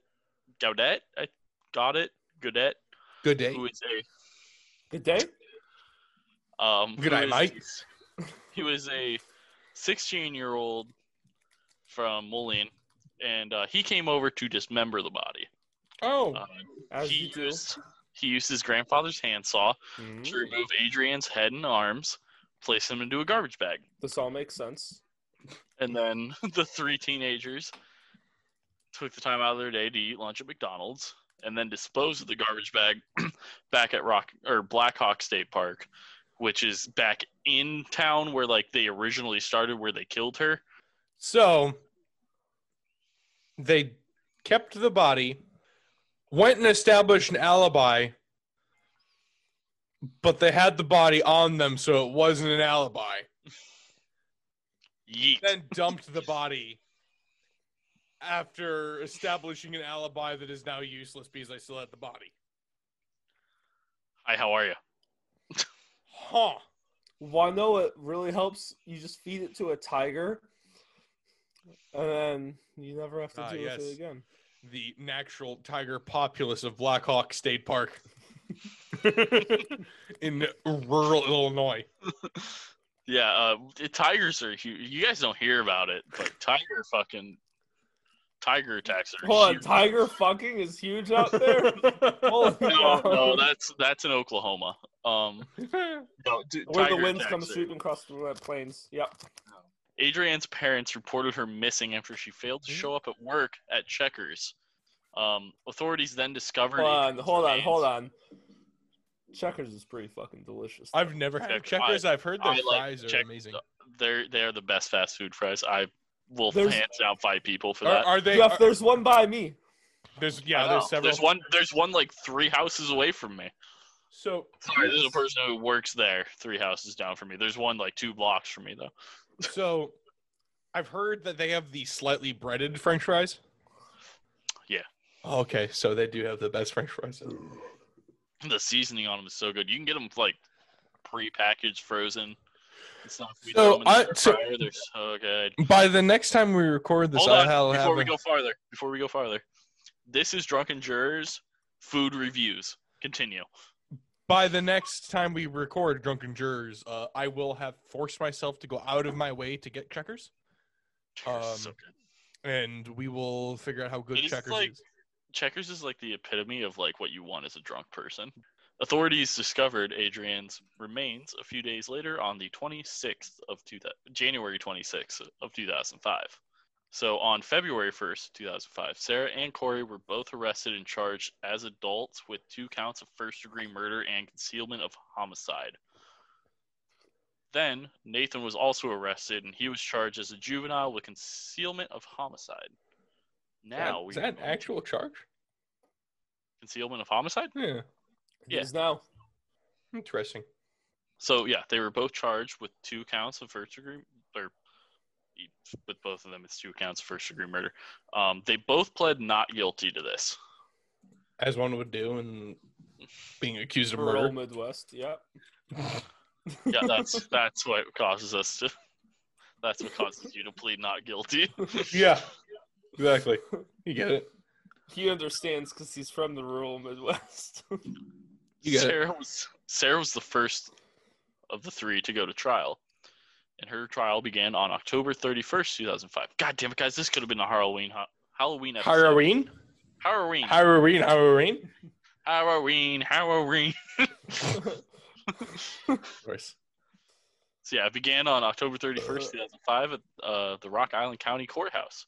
Gaudet. I got it. Gaudet, Good day. who is a Good day. Um, Good who eye, is- Mike. He was a 16 year old from Moline, and uh, he came over to dismember the body. Oh, Uh, As he you do. used he used his grandfather's handsaw Mhm. to remove Adrienne's head and arms, place them into a garbage bag, This all makes sense. and then the three teenagers took the time out of their day to eat lunch at McDonald's, and then disposed of the garbage bag back at Rock or Black Hawk State Park, which is back in town where like they originally started, where they killed her. so they kept the body, went and established an alibi, but they had the body on them, so it wasn't an alibi. Yeet. then dumped the body after establishing an alibi that is now useless because I still had the body. Hi, how are you? Huh. Want to know what really helps? You just feed it to a tiger, and then you never have to Ah, deal with yes. it again. The natural tiger populace of Black Hawk State Park in rural Illinois. Yeah, uh, the tigers are huge. You guys don't hear about it, but tiger fucking tiger attacks are Hold on, tiger fucking is huge out there. Holy No, cow. no, that's that's in Oklahoma. Um, no, d- Where the winds come sweeping across the plains. Yep. Adrienne's parents reported her missing after she failed to Mhm. show up at work at Checkers. Um, authorities then discovered. Hold on, Adrienne's hold on, hold on. Checkers is pretty fucking delicious. I've never had Check- checkers. I've heard their I like fries are check- amazing. They're they are the best fast food fries. I will There's- hands down fight people for Are, that. are they? Jeff, are- there's one by me. There's I yeah, know. there's several. There's one. There's one like three houses away from me. So Sorry, there's a person who works there, three houses down from me. There's one like two blocks from me though. so I've heard that they have the slightly breaded French fries. Yeah. Oh, okay, so they do have the best French fries. The seasoning on them is so good. You can get them like pre-packaged, frozen. And stuff. We So, throw 'em in the I- so- so. By the next time we record this, Hold on, I'll have before we a- go farther. Before we go farther, this is Drunken Jurors food reviews. Continue. by the next time we record Drunken Jurors, uh, I will have forced myself to go out of my way to get checkers, Checkers is so Um, good. and we will figure out how good It is checkers like- is. Checkers is like the epitome of like what you want as a drunk person. Authorities discovered Adrienne's remains a few days later on the 26th of two, January 26th of 2005. So on February 1st, 2005, Sarah and Corey were both arrested and charged as adults with two counts of first-degree murder and concealment of homicide. Then Nathan was also arrested and he was charged as a juvenile with concealment of homicide. Now is that an actual charge? concealment of homicide. Yeah, Yeah. He's now. interesting. So yeah, they were both charged with two counts of first degree, or with both of them, it's two counts of first degree murder. Um, they both pled not guilty to this. As one would do, in being accused of murder. Rural murder. Midwest. yeah. Yeah, that's that's what causes us to. That's what causes you to plead not guilty. yeah, exactly. You get it. He understands because he's from the rural Midwest. Get it. Sarah was Sarah was the first of the three to go to trial, and her trial began on October thirty first, two thousand five. God damn it, guys! This could have been a Halloween Halloween episode. Halloween, Halloween. Halloween, Halloween. Halloween. Halloween. Of course. So yeah, it began on October 31st, 2005 at uh, the Rock Island County Courthouse.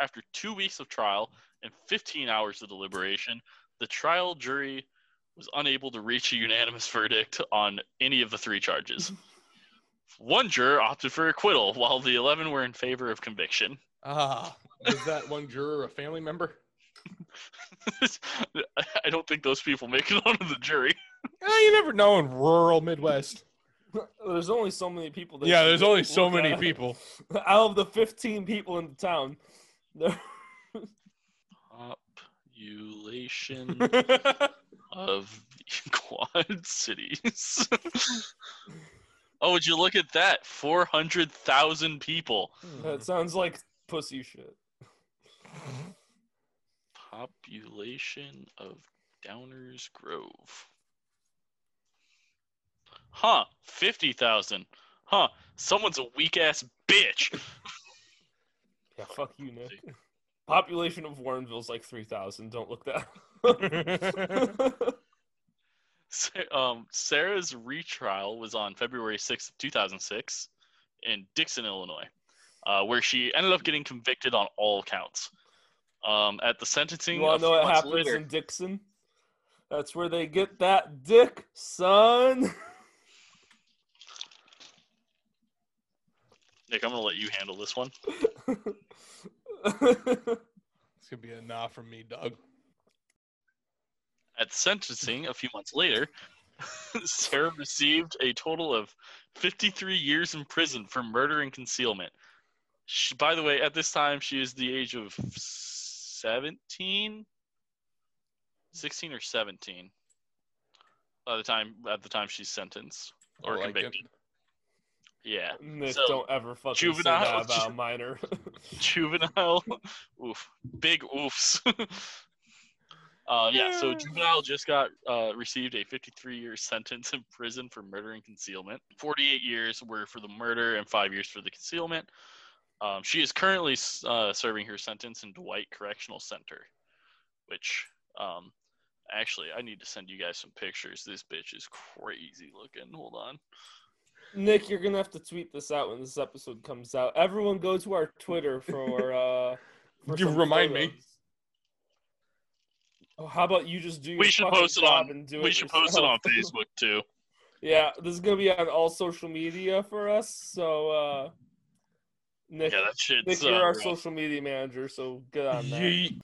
After two weeks of trial and 15 hours of deliberation, the trial jury was unable to reach a unanimous verdict on any of the three charges. One juror opted for acquittal, while the 11 were in favor of conviction. Ah, was that one juror a family member? I don't think those people make it onto the jury. Ah, you never know in rural Midwest. there's only so many people. that Yeah, there's only so many at. people. Out of the 15 people in the town, there- Population of the Quad Cities. oh, would you look at that? 400,000 people. that sounds like pussy shit. Population of Downers Grove. Huh, 50,000. Huh, someone's a weak ass bitch. Yeah, fuck you, Nick. Population of Warrenville's like 3,000. Don't look that. Um, Sarah's retrial was on February 6th, 2006, in Dixon, Illinois, uh, where she ended up getting convicted on all counts. Um, at the sentencing, you a want to know what happens later, in Dixon? That's where they get that dick, son. Nick, I'm gonna let you handle this one. It's gonna be a nah from me, Doug. At sentencing, a few months later, Sarah received a total of 53 years in prison for murder and concealment. She, by the way, at this time, she is the age of 17, 16 or 17. By the time, at the time she's sentenced or oh, I like it. Yeah, Nick, So, don't ever fucking juvenile- say that about a minor. juvenile. Oof, big oofs. uh, yeah, so juvenile just got uh, received a 53 year sentence in prison for murder and concealment. 48 years were for the murder and five years for the concealment. Um, she is currently uh, serving her sentence in Dwight Correctional Center, which um, actually I need to send you guys some pictures. This bitch is crazy looking. Hold on. Nick, you're gonna have to tweet this out when this episode comes out. Everyone, go to our Twitter for. uh for You some remind me. Oh, how about you just do your We should post it job on. and do We it should post it on. Facebook too. Yeah, this is gonna be on all social media for us. So, uh Nick, Yeah, that shit's Nick, you're uh, our rough. social media manager, so get on that. Yeet.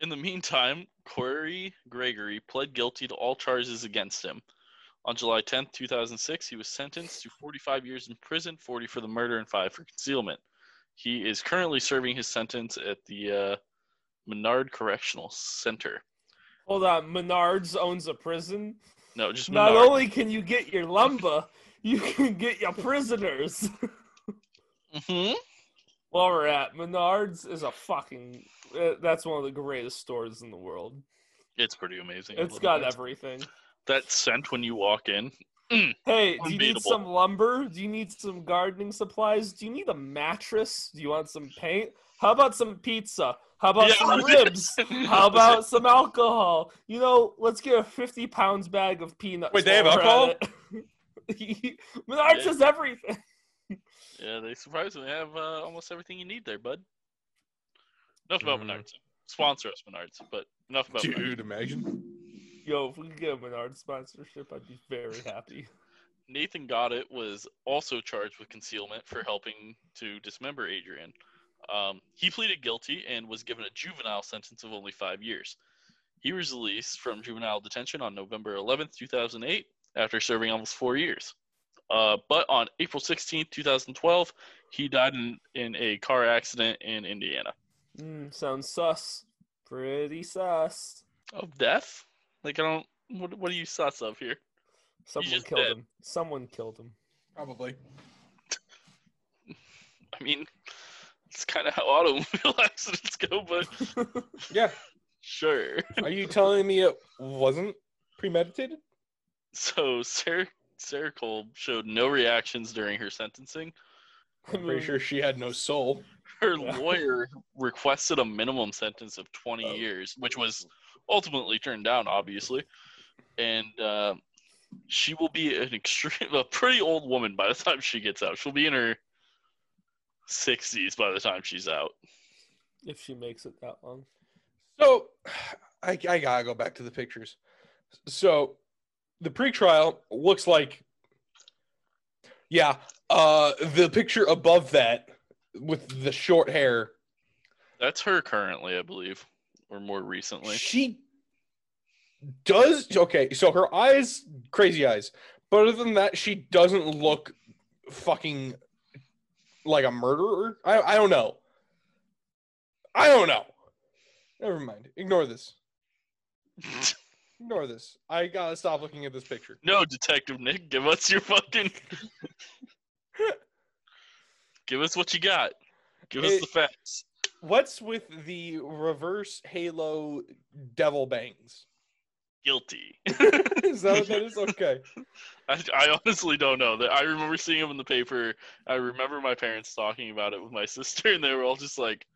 In the meantime, Corey Gregory pled guilty to all charges against him. On July 10th, 2006, he was sentenced to 45 years in prison, 40 for the murder and 5 for concealment. He is currently serving his sentence at the uh, Menard Correctional Center. Hold on, Menards owns a prison. No, just Not only can you get your lumber, you can get your prisoners. hmm While we're at Menards is a fucking. Uh, that's one of the greatest stores in the world. It's pretty amazing. It's got everything. That scent when you walk in. Hey, do you need some lumber? Do you need some gardening supplies? Do you need a mattress? Do you want some paint? How about some pizza? How about Yeah, some ribs? How about some alcohol? You know, let's get a 50 pounds bag of peanuts. Wait, they have while we're at alcohol? it. Menards Yeah. has everything. Yeah, they surprisingly have uh, almost everything you need there, bud. Enough about Mhm. Menards. Sponsor us, Menards, but enough about Menards. Dude, imagine. Yo, if we could get a Menards sponsorship, I'd be very happy. Nathan Gaudet was also charged with concealment for helping to dismember Adrienne. Um, he pleaded guilty and was given a juvenile sentence of only five years. He was released from juvenile detention on November 11, 2008, after serving almost four years. Uh, but on April 16, 2012, he died in, in a car accident in Indiana. Mm, sounds sus. Pretty sus. Of death? Like, I don't. What, what are you sus of here? Someone just killed dead. him. Someone killed him. Probably. I mean, it's kind of how automobile accidents go, but Yeah. sure. Are you telling me it wasn't premeditated? So Sarah Sarah Cole showed no reactions during her sentencing. I I'm pretty sure she had no soul. Her Yeah. lawyer requested a minimum sentence of 20 Oh. years, which was ultimately turned down, obviously. And uh, she will be an extreme, a pretty old woman by the time she gets out. She'll be in her 60s by the time she's out. If she makes it that long. So, I, I gotta go back to the pictures. So, the pre-trial looks like, yeah, uh, the picture above that with the short hair. That's her currently, I believe, or more recently. She does okay. So her eyes, crazy eyes, but other than that, she doesn't look fucking like a murderer. I I don't know. I don't know. Never mind. Ignore this. Ignore this. I gotta stop looking at this picture. No, Detective Nick, give us your fucking. give us what you got. Give us the facts. What's with the reverse halo devil bangs? Guilty. is that what that is? Okay. I, I honestly don't know. That I remember seeing them in the paper. I remember my parents talking about it with my sister, and they were all just like,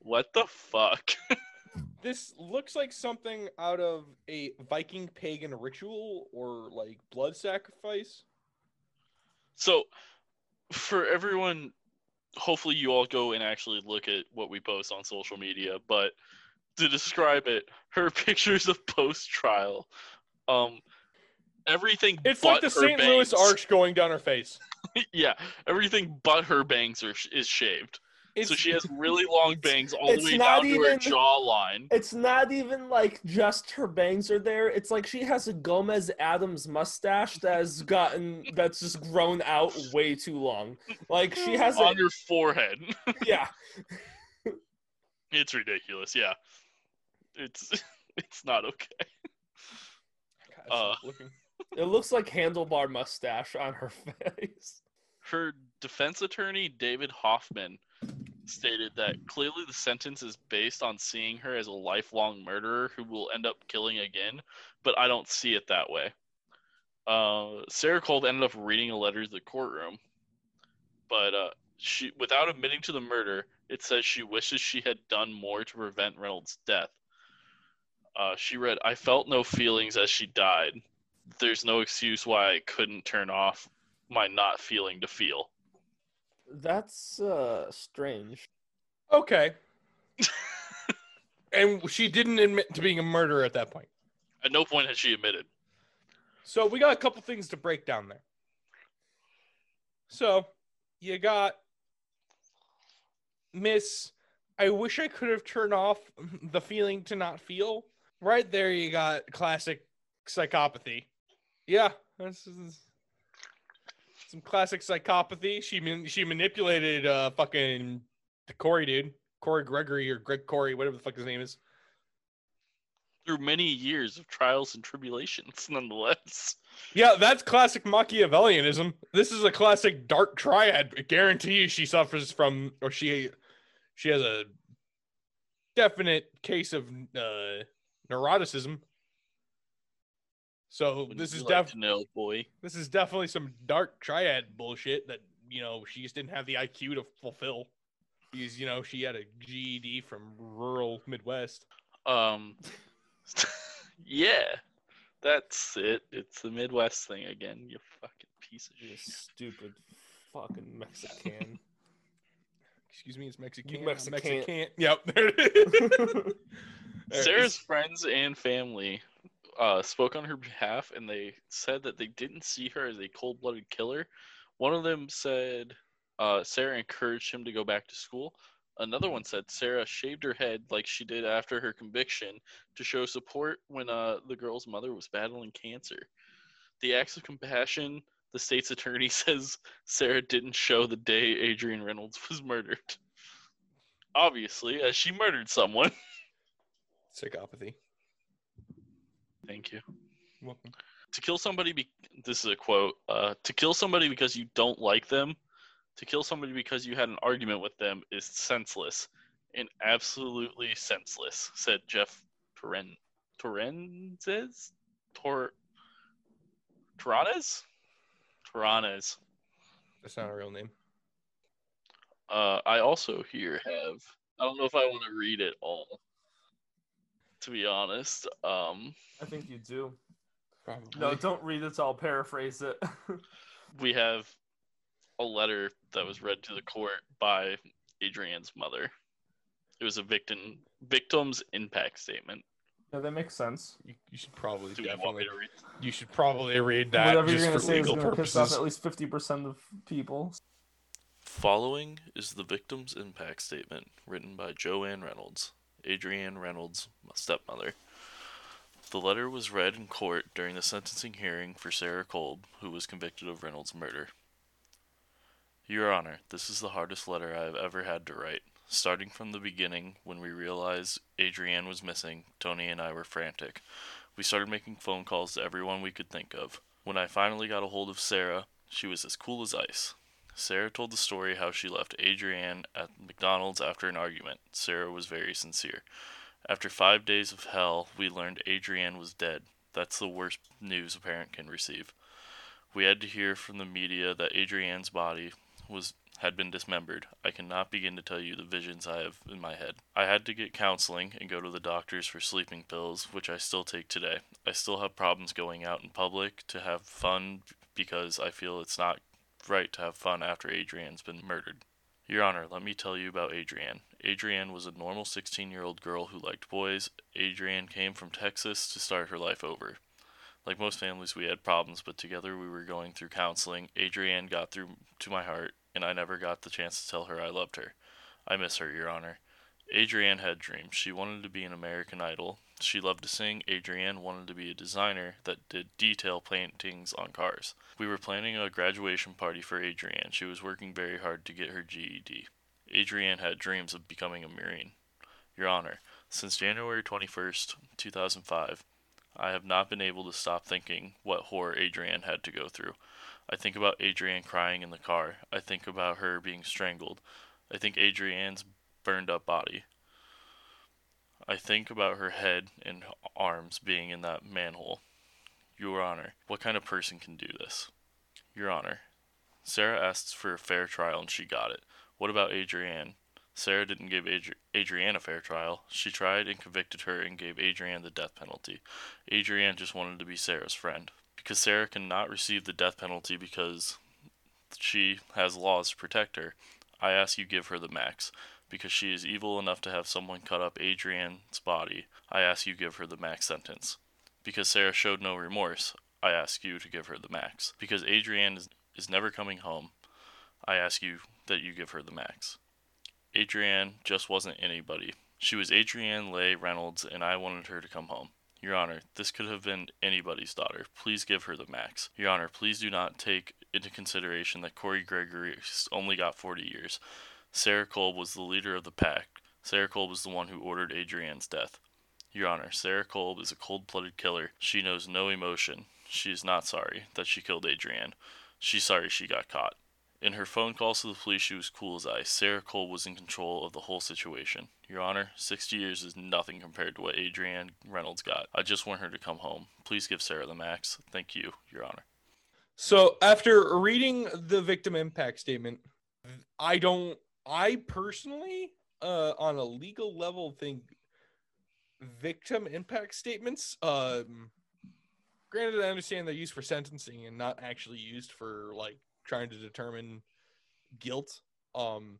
"What the fuck?" This looks like something out of a Viking pagan ritual or like blood sacrifice. So, for everyone, hopefully you all go and actually look at what we post on social media. But to describe it, her pictures of post trial, um, everything. It's but like the St. Louis Arch going down her face. yeah, everything but her bangs are is shaved. It's, so she has really long bangs all the way not down to her jawline. It's not even like just her bangs are there. It's like she has a Gomez Addams mustache that has gotten that's just grown out way too long. Like she has a on her forehead. yeah. it's ridiculous. Yeah, it's it's not okay. God, uh. It looks like handlebar mustache on her face. Her defense attorney David Hoffman stated that clearly the sentence is based on seeing her as a lifelong murderer who will end up killing again, but I don't see it that way. Uh, Sarah Cold ended up reading a letter to the courtroom, but uh, she, without admitting to the murder, it says she wishes she had done more to prevent Reynolds' death. Uh, she read, "I felt no feelings as she died. There's no excuse why I couldn't turn off my not feeling to feel." That's uh strange. Okay. and she didn't admit to being a murderer at that point. At no point has she admitted. So we got a couple things to break down there. So you got Miss I wish I could have turned off the feeling to not feel. Right there, you got classic psychopathy. Yeah, this is some classic psychopathy. She man- she manipulated uh fucking the Corey dude, Corey Gregory or Greg Corey, whatever the fuck his name is. Through many years of trials and tribulations, nonetheless. Yeah, that's classic Machiavellianism. This is a classic dark triad. I guarantee you she suffers from or she she has a definite case of uh neuroticism. So Wouldn't this is like def to know, boy. this is definitely some dark triad bullshit that you know she just didn't have the IQ to fulfill. Because you know she had a GED from rural Midwest. Um, yeah, that's it. It's the Midwest thing again. You fucking piece of You shit. stupid fucking Mexican. Excuse me, it's Mexican. You Mexican. Mexican. Yep, there it is. Sarah's friends and family uh, spoke on her behalf, and they said that they didn't see her as a cold-blooded killer. One of them said uh, Sarah encouraged him to go back to school. Another one said Sarah shaved her head like she did after her conviction to show support when uh, the girl's mother was battling cancer. The acts of compassion, the state's attorney says Sarah didn't show the day Adrienne Reynolds was murdered. Obviously, as she murdered someone. psychopathy. Thank you. Welcome. to kill somebody be- this is a quote uh, to kill somebody because you don't like them to kill somebody because you had an argument with them is senseless and absolutely senseless said jeff Torren- torrenzes Tor- Torranes? Torranes. That's not a real name. Uh, I also here have. I don't know if I want to read it all. To be honest, um, I think you do. Probably. No, don't read it. I'll paraphrase it. we have a letter that was read to the court by Adrienne's mother. It was a victim victim's impact statement. yeah, that makes sense. You, you should probably Do you want me definitely. to read? You should probably read that Whatever just you're gonna say is gonna piss off at least fifty percent of people. Following is the victim's impact statement written by Joanne Reynolds, Adrienne Reynolds' stepmother. The letter was read in court during the sentencing hearing for Sarah Kolb, who was convicted of Reynolds' murder. Your Honor, this is the hardest letter I have ever had to write. Starting from the beginning, when we realized Adrienne was missing, Tony and I were frantic. We started making phone calls to everyone we could think of. When I finally got a hold of Sarah, she was as cool as ice. Sarah told the story how she left Adrienne at McDonald's after an argument. Sarah was very sincere. After five days of hell, we learned Adrienne was dead. That's the worst news a parent can receive. We had to hear from the media that Adrienne's body was had been dismembered. I cannot begin to tell you the visions I have in my head. I had to get counseling and go to the doctors for sleeping pills, which I still take today. I still have problems going out in public to have fun because I feel it's not right to have fun after Adrienne's been murdered. Your Honor, let me tell you about Adrienne. Adrienne was a normal 16 year old girl who liked boys. Adrienne came from Texas to start her life over. Like most families, we had problems, but together we were going through counseling. Adrienne got through to my heart, and I never got the chance to tell her I loved her. I miss her, Your Honor. Adrienne had dreams. She wanted to be an American Idol. She loved to sing. Adrienne wanted to be a designer that did detail paintings on cars. We were planning a graduation party for Adrienne. She was working very hard to get her GED. Adrienne had dreams of becoming a Marine. Your Honor, since January 21st, 2005, I have not been able to stop thinking what horror Adrienne had to go through. I think about Adrienne crying in the car. I think about her being strangled. I think Adrienne's burned up body. I think about her head and arms being in that manhole. Your Honor, what kind of person can do this? Your Honor, Sarah asked for a fair trial and she got it. What about Adrienne? Sarah didn't give Adri- Adrienne a fair trial. She tried and convicted her and gave Adrienne the death penalty. Adrienne just wanted to be Sarah's friend. Because Sarah cannot receive the death penalty because she has laws to protect her, I ask you give her the max. Because she is evil enough to have someone cut up Adrienne's body, I ask you give her the max sentence. Because Sarah showed no remorse, I ask you to give her the max. Because Adrienne is, is never coming home, I ask you that you give her the max. Adrienne just wasn't anybody. She was Adrienne Leigh Reynolds, and I wanted her to come home. Your Honor, this could have been anybody's daughter. Please give her the max. Your Honor, please do not take into consideration that Corey Gregory only got 40 years. Sarah Kolb was the leader of the pack. Sarah Kolb was the one who ordered Adrienne's death. Your Honor, Sarah Kolb is a cold blooded killer. She knows no emotion. She is not sorry that she killed Adrienne. She's sorry she got caught. In her phone calls to the police, she was cool as ice. Sarah Kolb was in control of the whole situation. Your Honor, 60 years is nothing compared to what Adrienne Reynolds got. I just want her to come home. Please give Sarah the max. Thank you, Your Honor. So after reading the victim impact statement, I don't I personally uh on a legal level think victim impact statements um granted I understand they're used for sentencing and not actually used for like trying to determine guilt um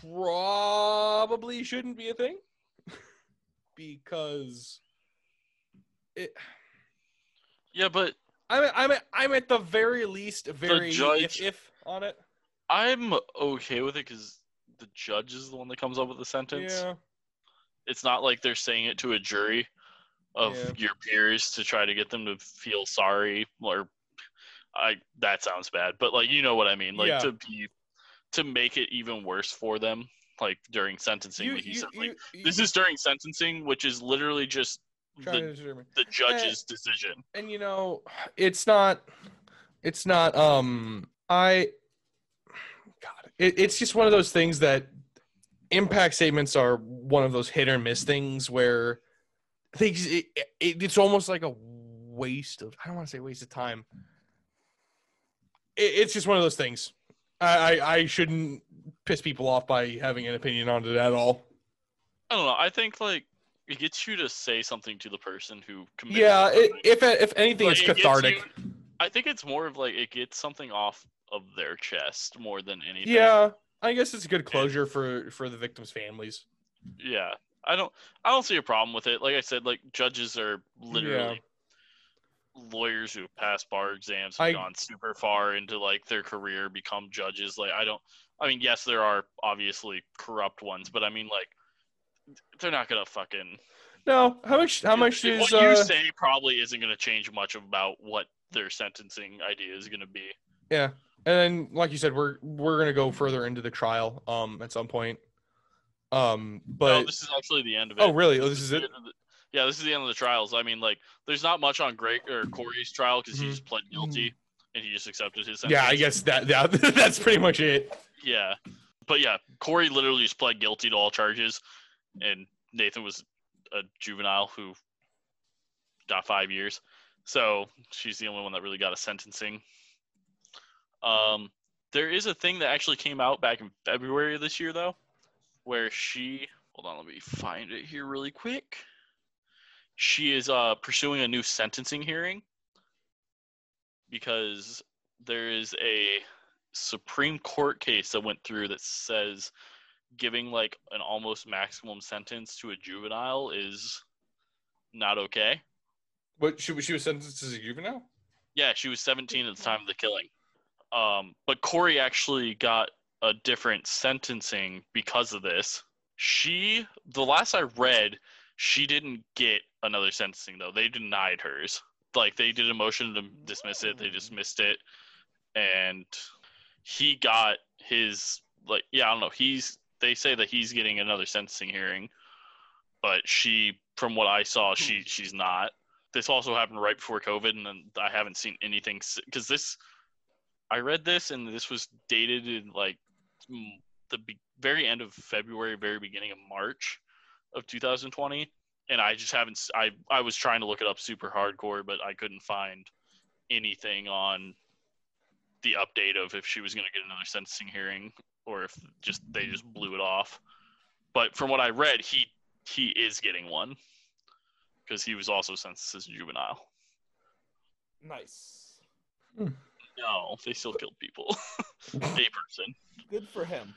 probably shouldn't be a thing because it Yeah, but I'm I'm I'm at the very least very judge- if, if on it. I'm okay with it because the judge is the one that comes up with the sentence. Yeah. It's not like they're saying it to a jury of Yeah. your peers to try to get them to feel sorry or I that sounds bad, but like you know what I mean, like Yeah. to be to make it even worse for them, like during sentencing. You, like he you, said, like, you, this is during sentencing, which is literally just the, the judge's decision. And you know, it's not it's not um I it, it's just one of those things that impact statements are one of those hit or miss things where things it, it, it's almost like a waste of I don't want to say waste of time. It, it's just one of those things. I, I I shouldn't piss people off by having an opinion on it at all. I don't know. I think like it gets you to say something to the person who committed. Yeah, it, if if anything, Like, it's it cathartic. you- I think it's more of like it gets something off of their chest more than anything. Yeah, I guess it's a good closure for for the victims' families. Yeah. I don't I don't see a problem with it. Like I said, like judges are literally lawyers who passed bar exams have I- gone super far into like their career, become judges. Like I don't I mean, yes, there are obviously corrupt ones, but I mean like they're not gonna fucking No, how much? How much is? what you Uh, say probably isn't gonna change much about what their sentencing idea is gonna be. yeah, and then like you said, we're we're gonna go further into the trial um at some point. Um, but no, this is actually the end of it. oh really? Oh, this is the it. the- yeah, this is the end of the trials. I mean, like, there's not much on Greg or Corey's trial because he Mhm. just pled guilty and he just accepted his sentence. Yeah, I guess that yeah, that's pretty much it. Yeah, but yeah, Corey literally just pled guilty to all charges, and Nathan was a juvenile who got five years. So she's the only one that really got a sentencing. Um, there is a thing that actually came out back in February of this year, though, where she hold on, let me find it here really quick. She is uh, pursuing a new sentencing hearing because there is a Supreme Court case that went through that says giving like an almost maximum sentence to a juvenile is not okay. But she she was sentenced as a juvenile. Yeah, she was 17 at the time of the killing. Um, but Corey actually got a different sentencing because of this. She, the last I read, she didn't get another sentencing though. They denied hers. Like they did a motion to dismiss it, they dismissed it, and he got his like yeah I don't know. He's they say that he's getting another sentencing hearing, but she, from what I saw, she she's not this also happened right before COVID, and then I haven't seen anything because this. I read this, and this was dated in like the be- very end of February, very beginning of March of 2020, and I just haven't. I I was trying to look it up super hardcore, but I couldn't find anything on the update of if she was going to get another sentencing hearing or if just they just blew it off. But from what I read, he he is getting one because he was also sentenced as a juvenile. Nice. Hmm. No, they still killed people. a person. Good for him.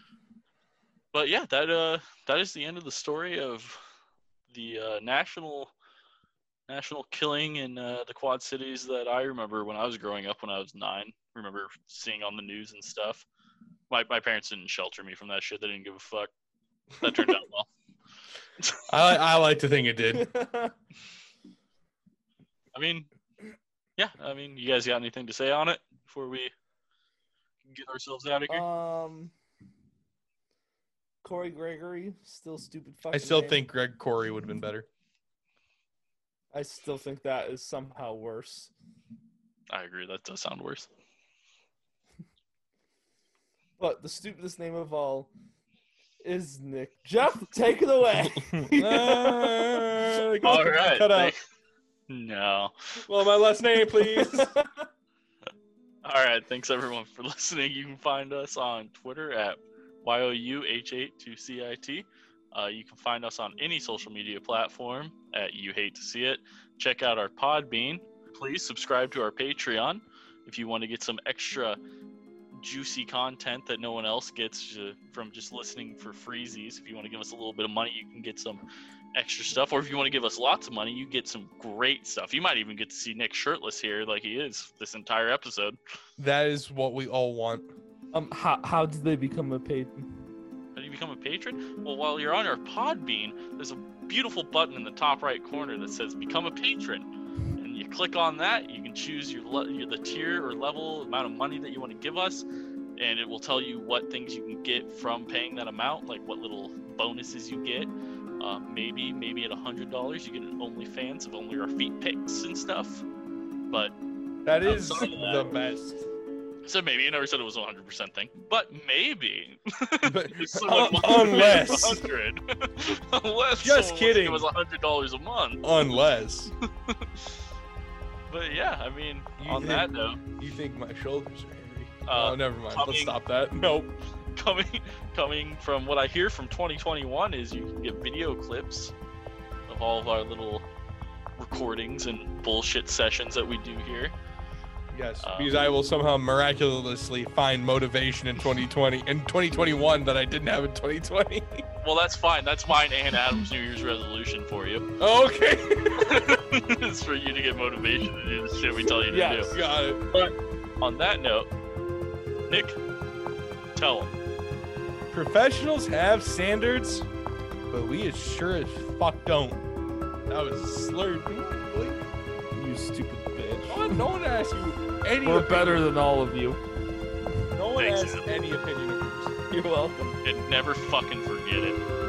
But yeah, that uh that is the end of the story of the uh, national national killing in uh, the Quad Cities that I remember when I was growing up when I was nine. Remember seeing on the news and stuff. My my parents didn't shelter me from that shit. They didn't give a fuck. That turned out well. I I like to think it did. I mean, yeah. I mean, you guys got anything to say on it before we get ourselves out of here? um, Corey Gregory, still stupid. Fucking I still name. think Greg Corey would have been better. I still think that is somehow worse. I agree. That does sound worse. But the stupidest name of all is Nick. Jeff, take it away. Ah, All right. Cut out. No. Well, my last name, please. All right. Thanks everyone for listening. You can find us on Twitter at YOUH82CIT. Uh, you can find us on any social media platform at You Hate to See It. Check out our Podbean. Please subscribe to our Patreon if you want to get some extra juicy content that no one else gets uh, from just listening for freezies. If you want to give us a little bit of money, you can get some extra stuff. Or if you want to give us lots of money, you get some great stuff. You might even get to see Nick shirtless here, like he is this entire episode. that is what we all want. um, how how did they become a patron? How do you become a patron? Well, while you're on our Podbean, there's a beautiful button in the top right corner that says "Become a Patron," and you click on that. You can choose your, le- your the tier or level amount of money that you want to give us, and it will tell you what things you can get from paying that amount, like what little bonuses you get. Uh, maybe maybe at a hundred dollars you get an OnlyFans of only our feet pics and stuff. But That is that- the best. so maybe I never said it was a hundred percent thing, but maybe. But, If someone un- wants to pay unless, 100. unless Just kidding. It was a hundred dollars a month. unless But yeah, I mean, You on think- that note, you think my shoulders are hairy. Uh, oh, never mind. coming- Let's stop that. Nope. coming coming from what I hear from 2021 is you can get video clips of all of our little recordings and bullshit sessions that we do here. Yes, Um, because I will somehow miraculously find motivation in 2020 and 2021 that I didn't have in 2020. Well, that's fine. That's mine and Adam's New Year's resolution for you. okay. it's for you to get motivation to do the shit we tell you to Yes. do. Got it. But on that note, Nick, tell them. Professionals have standards, but we as sure as fuck don't. That was slurred. You stupid No one, no one asked you any. We're opinion. better than all of you. No one Thanks, asked Adam. any opinion of yours. You're welcome. And never fucking forget it.